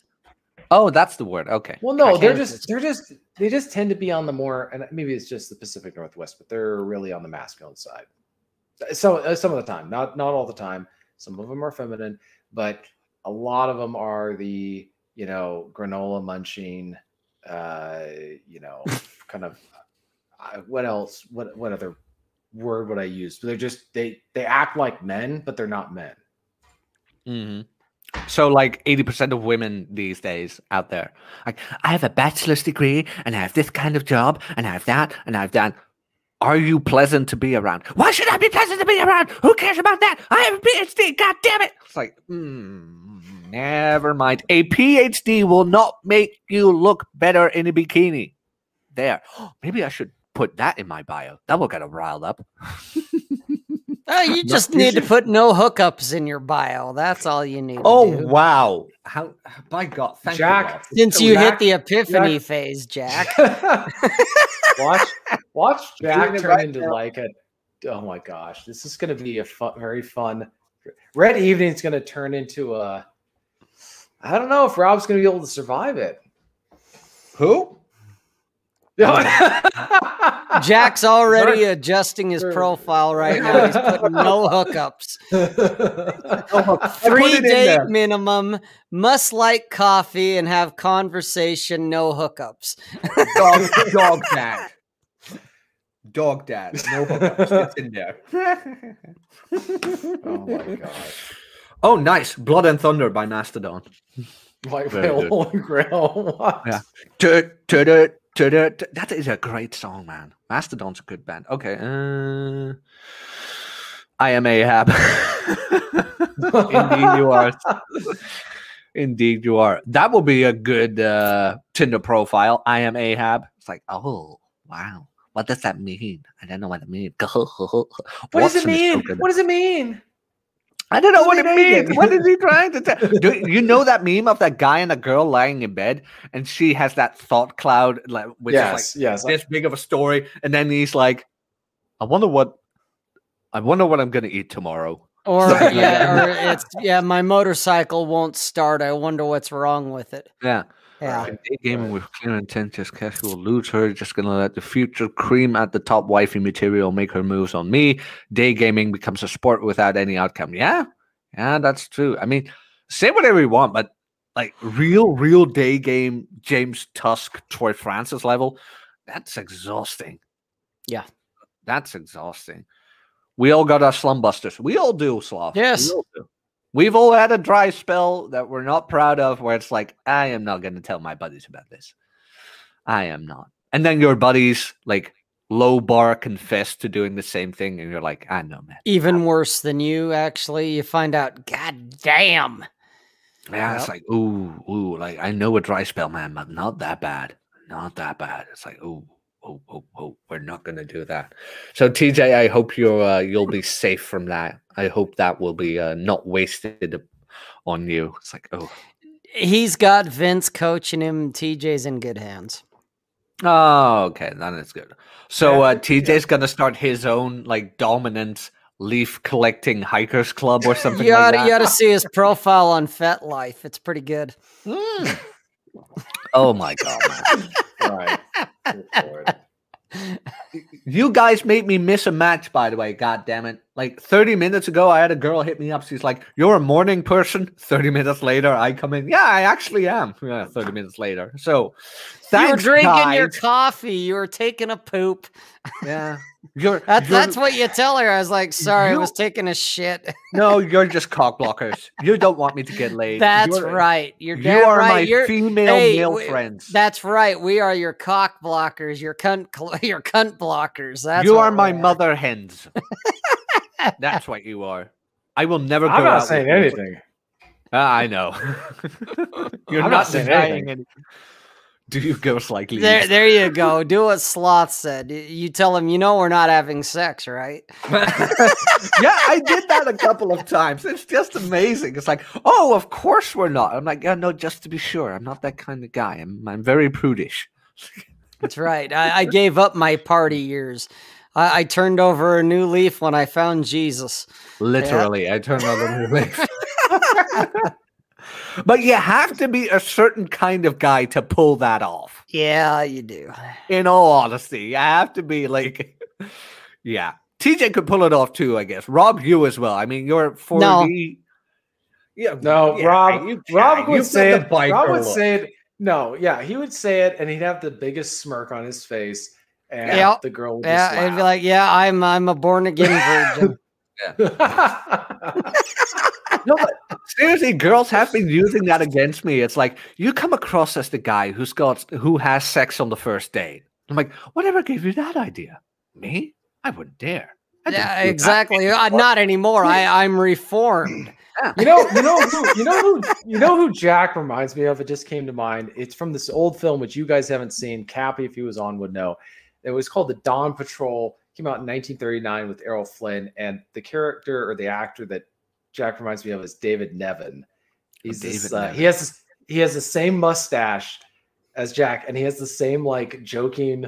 Oh, that's the word. Okay. Well, no, they're just they're just they just tend to be on the more and maybe it's just the Pacific Northwest, but they're really on the masculine side. So uh, some of the time, not not all the time. Some of them are feminine, but a lot of them are the you know granola munching, uh, you know, kind of. What else? What what other word would I use? They're just they they act like men, but they're not men. Mm-hmm. So, like eighty percent of women these days out there, like I have a bachelor's degree and I have this kind of job and I have that and I have that. Are you pleasant to be around? Why should I be pleasant to be around? Who cares about that? I have a PhD. God damn it! It's like, mm, never mind. A PhD will not make you look better in a bikini. There, maybe I should put that in my bio. That will get them riled up. Oh, you just need to put no hookups in your bio. That's all you need. Oh to do. wow! How? By God, thank Jack, you. Since you Jack- hit the epiphany Jack- phase, Jack. watch watch Jack Doing it turn right into now. like a oh my gosh, this is gonna be a fun, very fun red evening. evening's gonna turn into a I don't know if Rob's gonna be able to survive it. Who? Jack's already adjusting his profile right now. He's putting no hookups. Three it in date there. minimum, must like coffee and have conversation, no hookups. Dog, dog dad. Dog dad. No hookups. It's in there. oh my god. Oh, nice. Blood and Thunder by Mastodon. White Very whale good. holy grail. What? Yeah. That is a great song, man. Mastodon's a good band. Okay. Uh, I am Ahab. Indeed, you are. Indeed, you are. That will be a good uh, Tinder profile. I am Ahab. It's like, oh, wow. What does that mean? I don't know what it means. What does it mean? What does it mean? I don't know what it means. anything. What is he trying to tell? Do you know that meme of that guy and a girl lying in bed, and she has that thought cloud, like which yes, is yes. this big of a story, and then he's like, "I wonder what, I wonder what I'm gonna eat tomorrow." Or yeah, or it's yeah, my motorcycle won't start. I wonder what's wrong with it. Yeah. Yeah. Day gaming with clear intent, just casual lose her, just gonna let the future cream at the top wifey material make her moves on me. Day gaming becomes a sport without any outcome. Yeah, yeah, that's true. I mean, say whatever you want, but like real, real day game James Tusk, Troy Francis level, that's exhausting. Yeah. That's exhausting. We all got our slum busters. We all do, Sloth. Yes. do. We've all had a dry spell that we're not proud of where it's like, I am not going to tell my buddies about this. I am not. And then your buddies, like, low bar confess to doing the same thing. And you're like, I know, man. Even worse than you, actually. You find out, God damn. Yeah, it's like, ooh, ooh, like, I know a dry spell, man, but not that bad. Not that bad. It's like, ooh, oh, oh, oh, we're not going to do that. So, TJ, I hope you're, uh, you'll be safe from that. I hope that will be uh, not wasted on you. It's like, oh, He's got Vince coaching him. TJ's in good hands. Oh, okay, then it's good. So Yeah, uh, yeah. TJ's gonna start his own like dominant leaf collecting hikers club or something You like ought, that. you ought to see his profile on FetLife. It's pretty good. Mm. Oh my god. Right. You guys made me miss a match, by the way. God damn it! Like 30 minutes ago, I had a girl hit me up. She's like, "You're a morning person." 30 minutes later, I come in. Yeah, I actually am. Yeah, 30 minutes later. So, you were thanks, drinking your coffee. You were taking a poop. Yeah, you're. That's, you're- that's what you tell her. I was like, sorry, I was taking a shit. No, you're just cock blockers. You don't want me to get laid. That's You're- right. You're You are right. my You're, female hey, male w- friends. That's right. We are your cock blockers. Your cunt. cl- Your cunt blockers. That's you are my we mother hens. That's what you are. I will never go I'm out not with saying anything. Ah, I know. You're I'm not, not saying denying anything. Any. Do you girls like leaves? There, there you go. Do what Sloth said. You tell him, you know, we're not having sex, right? yeah, I did that a couple of times. It's just amazing. It's like, oh, of course we're not. I'm like, yeah, no, just to be sure. I'm not that kind of guy. I'm, I'm very prudish. That's right. I, I gave up my party years. I, I turned over a new leaf when I found Jesus. Literally, I turned over a new leaf. but you have to be a certain kind of guy to pull that off. Yeah, you do. In all honesty, you have to be like, yeah. TJ could pull it off too, I guess. Rob, you as well. I mean, you're 40. Yeah, No, yeah, Rob. you- Rob yeah, would say it. Rob would look. say it. No, yeah, he would say it, and he'd have the biggest smirk on his face, and Yep. the girl would Yeah, just it'd be like, yeah, I'm I'm a born again virgin. No, but seriously, girls have been using that against me. It's like you come across as the guy who's got who has sex on the first date. I'm like, whatever gave you that idea? Me? I wouldn't dare. I yeah, do that. exactly. Uh, not anymore. I I'm reformed. You know, you know who, you know who, you know who Jack reminds me of. It just came to mind. It's from this old film which you guys haven't seen. Cappy, if he was on, would know. It was called The Dawn Patrol. Came out in 1939 with Errol Flynn, and the character or the actor that Jack reminds me of is David Niven. He's this, David uh, Niven. he has this, he has the same mustache as Jack, and he has the same like joking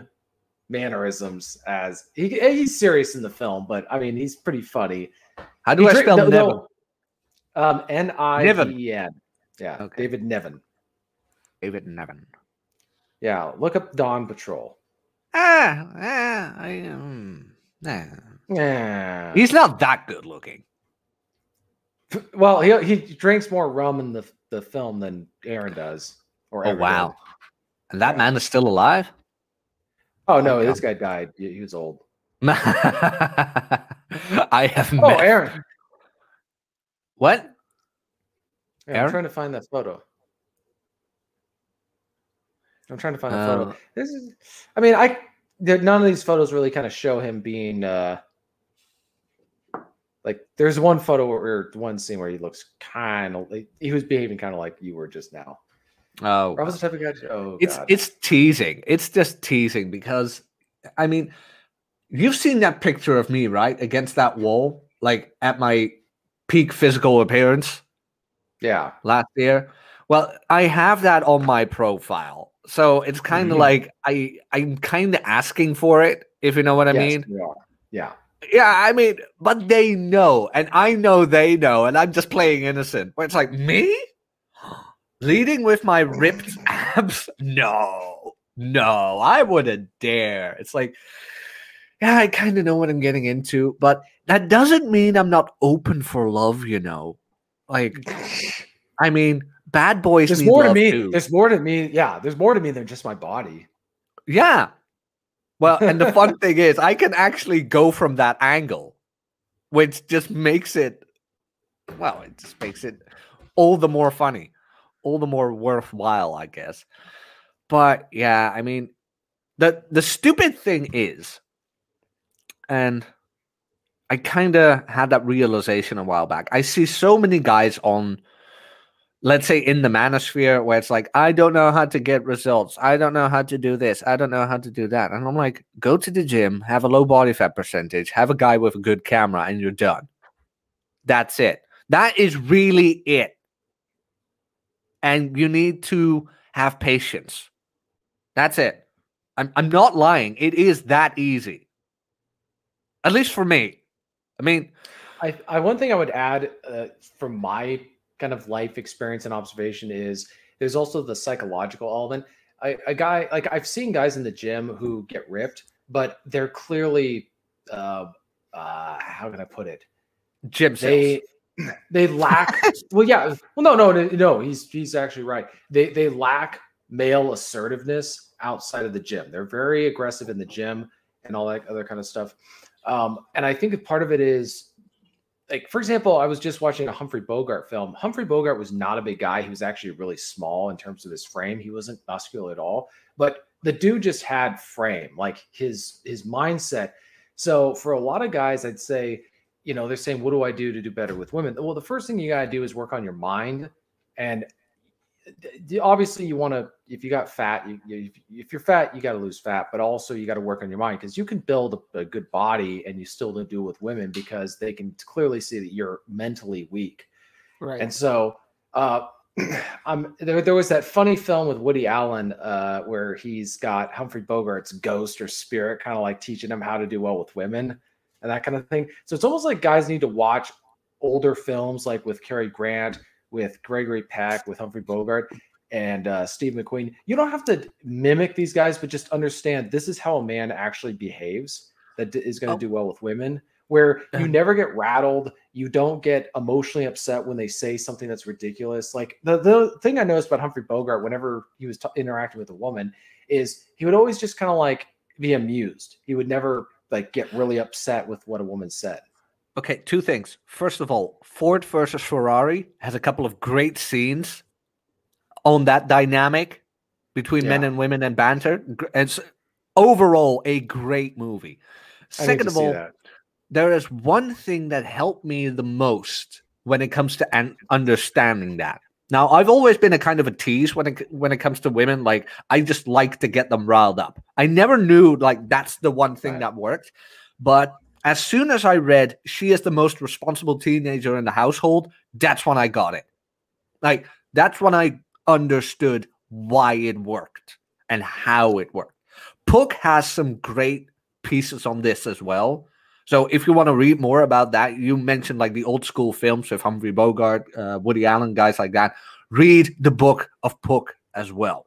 mannerisms as he, he's serious in the film, but I mean he's pretty funny. How do He I drink- spell no, Niven? no. Um, N I V E N. Yeah, Okay. David Niven. David Niven. Yeah, look up Dawn Patrol. Ah, ah, I, um, nah. Yeah. He's not that good looking. Well, he he drinks more rum in the the film than Aaron does. Or Oh wow. did. And that man is still alive? Oh no, Okay. this guy died. He, was old. I have Oh, met. Aaron. What? Yeah, Aaron? I'm trying to find that photo. I'm trying to find the Uh, photo. This is, I mean, I none of these photos really kind of show him being uh like. There's one photo or one scene where he looks kind of like he was behaving kind of like you were just now. Oh, Rob was the type of guy. To, oh, it's God. it's teasing. It's just teasing because I mean, you've seen that picture of me, right? Against that wall, like at my peak physical appearance Yeah. last year. Well, I have that on my profile. So it's kind of Mhm. like I I'm kind of asking for it, if you know what I Yes, mean. Yeah. Yeah. Yeah, I mean, but they know, and I know they know, and I'm just playing innocent. Where it's like me leading with my ripped abs? No, no, I wouldn't dare. It's like, yeah, I kind of know what I'm getting into, but that doesn't mean I'm not open for love. You know, like, I mean, bad boys There's more to me. too. There's more to me. Yeah. There's more to me than just my body. Yeah. Well, and the fun thing is, I can actually go from that angle, which just makes it, well, it just makes it all the more funny, all the more worthwhile, I guess. But yeah, I mean, the the stupid thing is, and I kind of had that realization a while back. I see so many guys on let's say in the manosphere where it's like i don't know how to get results. I don't know how to do this. I don't know how to do that. And i'm like go to the gym have a low body fat percentage have a guy with a good camera and you're done. That's it. That is really it. And you need to have patience. That's it. I'm, I'm not lying. It is that easy. At least for me. I mean I, I one thing I would add uh, from my kind of life experience and observation is there's also the psychological element. I, a guy like I've seen guys in the gym who get ripped, but they're clearly uh, uh, how can I put it? gym sales. They they lack. well, yeah. Well, no, no, no, no. He's he's actually right. They they lack male assertiveness outside of the gym. They're very aggressive in the gym and all that other kind of stuff. Um, and I think part of it is like, for example, I was just watching a Humphrey Bogart film. Humphrey Bogart was not a big guy. He was actually really small in terms of his frame. He wasn't muscular at all, but the dude just had frame, like his his mindset. So for a lot of guys, I'd say, you know, they're saying, "What do I do to do better with women?" Well, the first thing you got to do is work on your mind, and obviously you want to. If you got fat, you, you, if you're fat, you got to lose fat, but also you got to work on your mind because you can build a, a good body and you still don't do it with women because they can clearly see that you're mentally weak. Right. And so, uh, um, there, there was that funny film with Woody Allen uh, where he's got Humphrey Bogart's ghost or spirit, kind of like teaching him how to do well with women and that kind of thing. So it's almost like guys need to watch older films, like with Cary Grant, with Gregory Peck, with Humphrey Bogart, and uh, Steve McQueen. You don't have to mimic these guys, but just understand this is how a man actually behaves that is going to Oh. do well with women. Where you never get rattled, you don't get emotionally upset when they say something that's ridiculous. Like the the thing I noticed about Humphrey Bogart, whenever he was t- interacting with a woman, is he would always just kind of like be amused. He would never like get really upset with what a woman said. Okay, two things. First of all, Ford versus Ferrari has a couple of great scenes on that dynamic between men and women and banter. It's overall a great movie. Second of all, that. there is one thing that helped me the most when it comes to an- understanding that. Now, I've always been a kind of a tease when it when it comes to women. Like, I just like to get them riled up. I never knew like that's the one thing Right. that worked. But as soon as I read she is the most responsible teenager in the household, that's when I got it. Like, that's when I understood why it worked and how it worked. Pook has some great pieces on this as well. So if you want to read more about that, you mentioned like the old school films with Humphrey Bogart, uh, Woody Allen, guys like that. Read the book of Pook as well.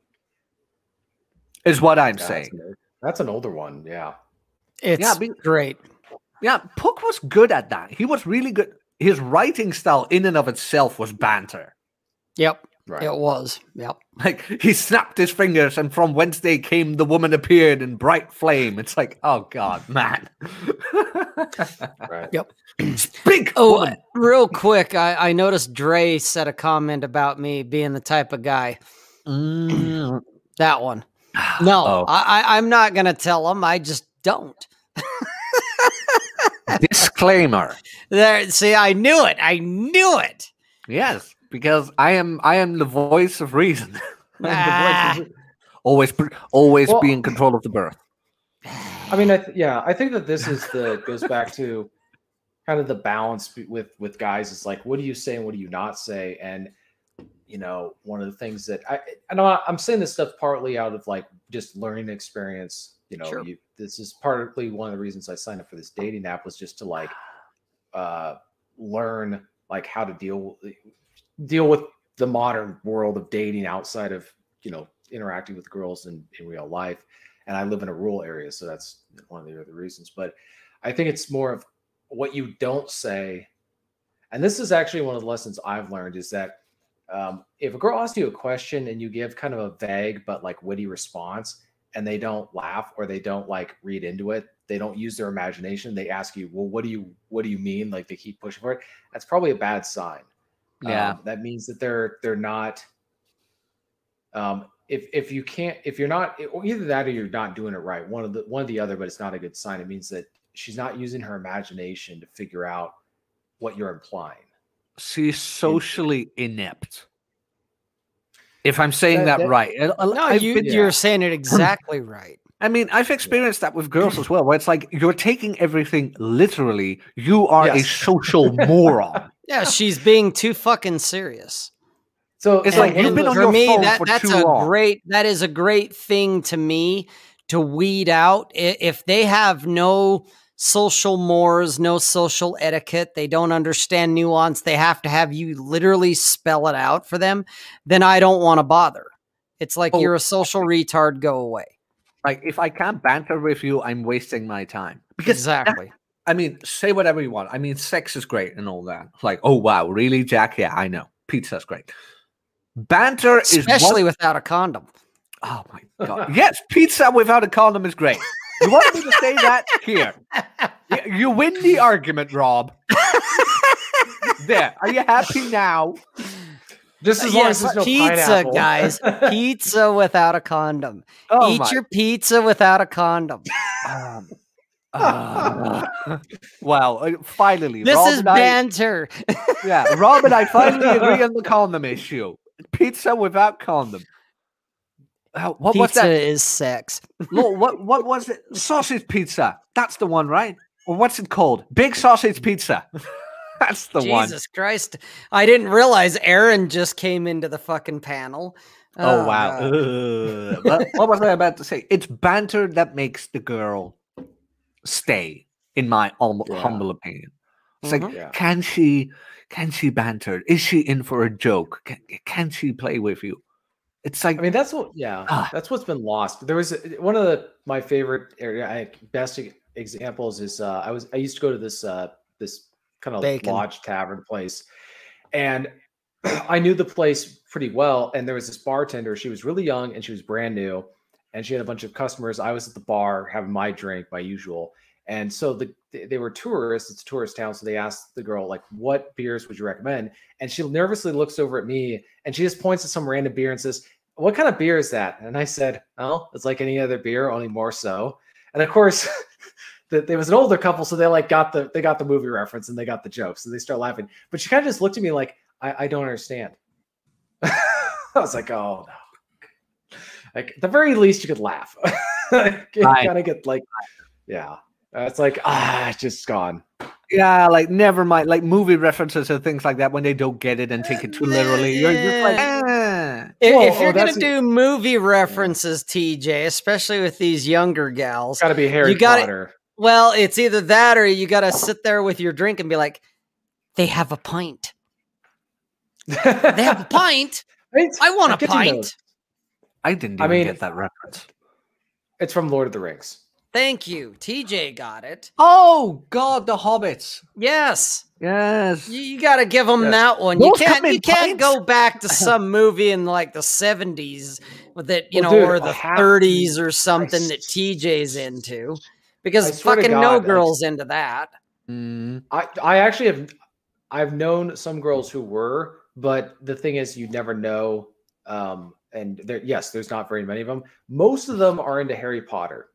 Is what I'm Yeah, saying. That's an, that's an older one. Yeah. It's Yeah, be- great. Yeah, Pook was good at that. He was really good. His writing style, in and of itself, was banter. Yep. Right. It was. Yep. Like he snapped his fingers, and from whence they came, the woman appeared in bright flame. It's like, oh god, man. Right. Speak. Oh, woman. real quick, I, I noticed Dre said a comment about me being the type of guy. Mm. That one. No, Oh. I, I, I'm not gonna tell him. I just don't. Disclaimer. There. See, I knew it. I knew it. Yes, because I am I am the voice of reason. I'm the voice Ah. of- always always Well- be in control of the birth. I mean, I th- yeah, I think that this is the goes back to kind of the balance with with guys. It's like, what do you say and what do you not say? And you know, one of the things that I I know I'm saying this stuff partly out of like just learning experience. You know, Sure. you, this is partly one of the reasons I signed up for this dating app was just to like uh learn like how to deal deal with the modern world of dating outside of you know interacting with girls in, in real life. And i live in a rural area so that's one of the other reasons. But i think it's more of what you don't say. And this is actually one of the lessons i've learned is that um, if a girl asks you a question and you give kind of a vague but like witty response and they don't laugh or they don't like read into it they don't use their imagination they ask you well what do you what do you mean? Like they keep pushing for it. That's probably a bad sign. Yeah. um, that means that they're they're not um if if you can't if you're not either that or you're not doing it right one of the one of the other but it's not a good sign. It means that she's not using her imagination to figure out what you're implying. She's socially inept. If I'm saying That- that, that- right. Uh, uh, I- I- No, I've you, been- you're saying it exactly right. I mean, I've experienced that with girls as well, where it's like you're taking everything literally. You are a social moron. Yeah, she's being too fucking serious. so It's so like you've been the- on for your me, phone that, for that's too a long. great that is a great thing to me to weed out. If they have no social mores, no social etiquette, they don't understand nuance, they have to have you literally spell it out for them, then I don't want to bother. It's like Oh. you're a social retard, go away. Like if I can't banter with you, I'm wasting my time. Because that- Exactly. I mean, say whatever you want. I mean, sex is great and all that. Like, oh wow, really, Jack? Yeah, I know. Pizza's great. Banter is Especially without a condom. Oh my god! yes, pizza without a condom is great. You want me to say that here? Y- You win the argument, Rob. there. Are you happy now? just as long Yes, as there's no pizza, pineapple. guys. Pizza without a condom. Oh Eat my. your pizza without a condom. Um, uh, wow! uh, Finally, This Rob is and I- banter. Yeah, Rob and I finally agree on the condom issue. Pizza without condom. Uh, what was Pizza that? is sex. Lo- what what was it? Sausage pizza. That's the one, right? Or what's it called? Big sausage pizza. That's the one. Jesus Christ. I didn't realize Aaron just came into the fucking panel. Oh, wow. God. What, what was I about to say? It's banter that makes the girl stay, in my hum- Yeah. humble opinion. It's Mhm. like, Yeah. can she can she banter? Is she in for a joke? Can, can she play with you? It's like I mean, that's what, yeah, Ah. that's what's been lost. There was one of the my favorite area, I, best examples is uh, I was I used to go to this uh, this kind of Bacon. lodge tavern place, and I knew the place pretty well. And there was this bartender. She was really young and she was brand new, and she had a bunch of customers. I was at the bar having my drink, my usual. And so the they they were tourists. It's a tourist town, so they asked the girl like, "What beers would you recommend?" And she nervously looks over at me and she just points at some random beer and says, "What kind of beer is that?" And I said, "Oh, it's like any other beer, only more so." And of course, that there was an older couple, so they like got the they got the movie reference and they got the joke, so they start laughing. But she kind of just looked at me like, "I, I don't understand." I was like, "Oh no!" Like at the very least, you could laugh. Right. kind of get like, yeah. Uh, it's like ah, it's just gone. yeah, like never mind. Like movie references and things like that when they don't get it and take it too literally. You're just like, eh. If, Well, if oh, you're gonna do movie references, TJ, especially with these younger gals, Got to be Harry You gotta- Potter. well, it's either that or you gotta sit there with your drink and be like, "They have a pint. They have a pint. Right? I want a Get pint." I didn't I mean- get that reference. It's from Lord of the Rings. Thank you, TJ. Got it. Oh God, the hobbits. Yes, Yes. you, you got to give them Yes. that one. Those you can't. You can't pints? go back to some movie in like the '70s that you Well, know, dude, or the have- 30s or something that TJ's into, because fucking God, no I- girls into that. Mm. I I actually have I've known some girls who were, but the thing is, you never know. Um, and there, yes, there's not very many of them. Most of them are into Harry Potter.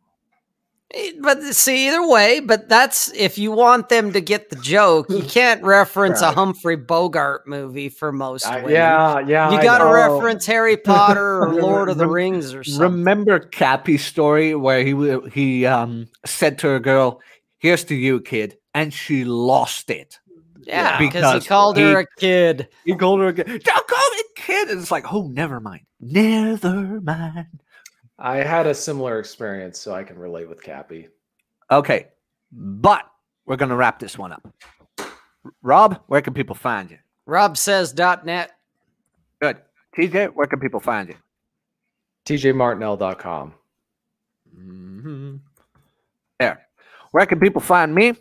Eh, But see, either way, but that's if you want them to get the joke, you can't reference a Humphrey Bogart movie for most women. yeah, yeah. you got to reference Harry Potter or Lord of the Rings or something. Remember Cappy's story where he he um said to a girl, "Here's to you, kid," and she lost it. yeah, because he called her a kid. He called her a kid. Don't call me kid. And it's like, oh, never mind. Never mind. I had a similar experience, so I can relate with Cappy. Okay, but we're gonna wrap this one up. Rob, where can people find you? RobSays.net. Good. TJ, where can people find you? TJMartinell.com. Mhm. There. Where can people find me?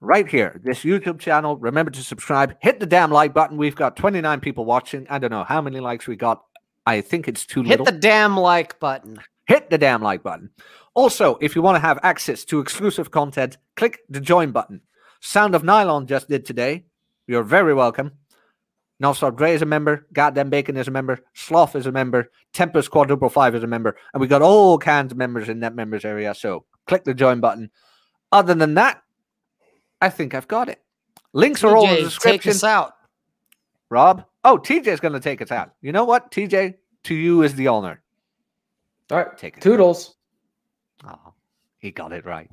Right here, this YouTube channel. Remember to subscribe. Hit the damn like button. We've got 29 people watching. I don't know how many likes we got. I think it's too Hit little. the damn like button. hit the damn like button. Also, if you want to have access to exclusive content, click the join button. Sound of Nylon just did today. You're very welcome. Northstar Gray is a member. Goddamn Bacon is a member. Sloth is a member. Tempest Quadruple Five is a member. And we got all kinds of members in that members area. So click the join button. Other than that, I think I've got it. Links are all in the TJ, take us out. Rob. Oh, TJ's going to take us out. You know what, TJ? To you is the honor. All right. Take it. Toodles. Oh, he got it right.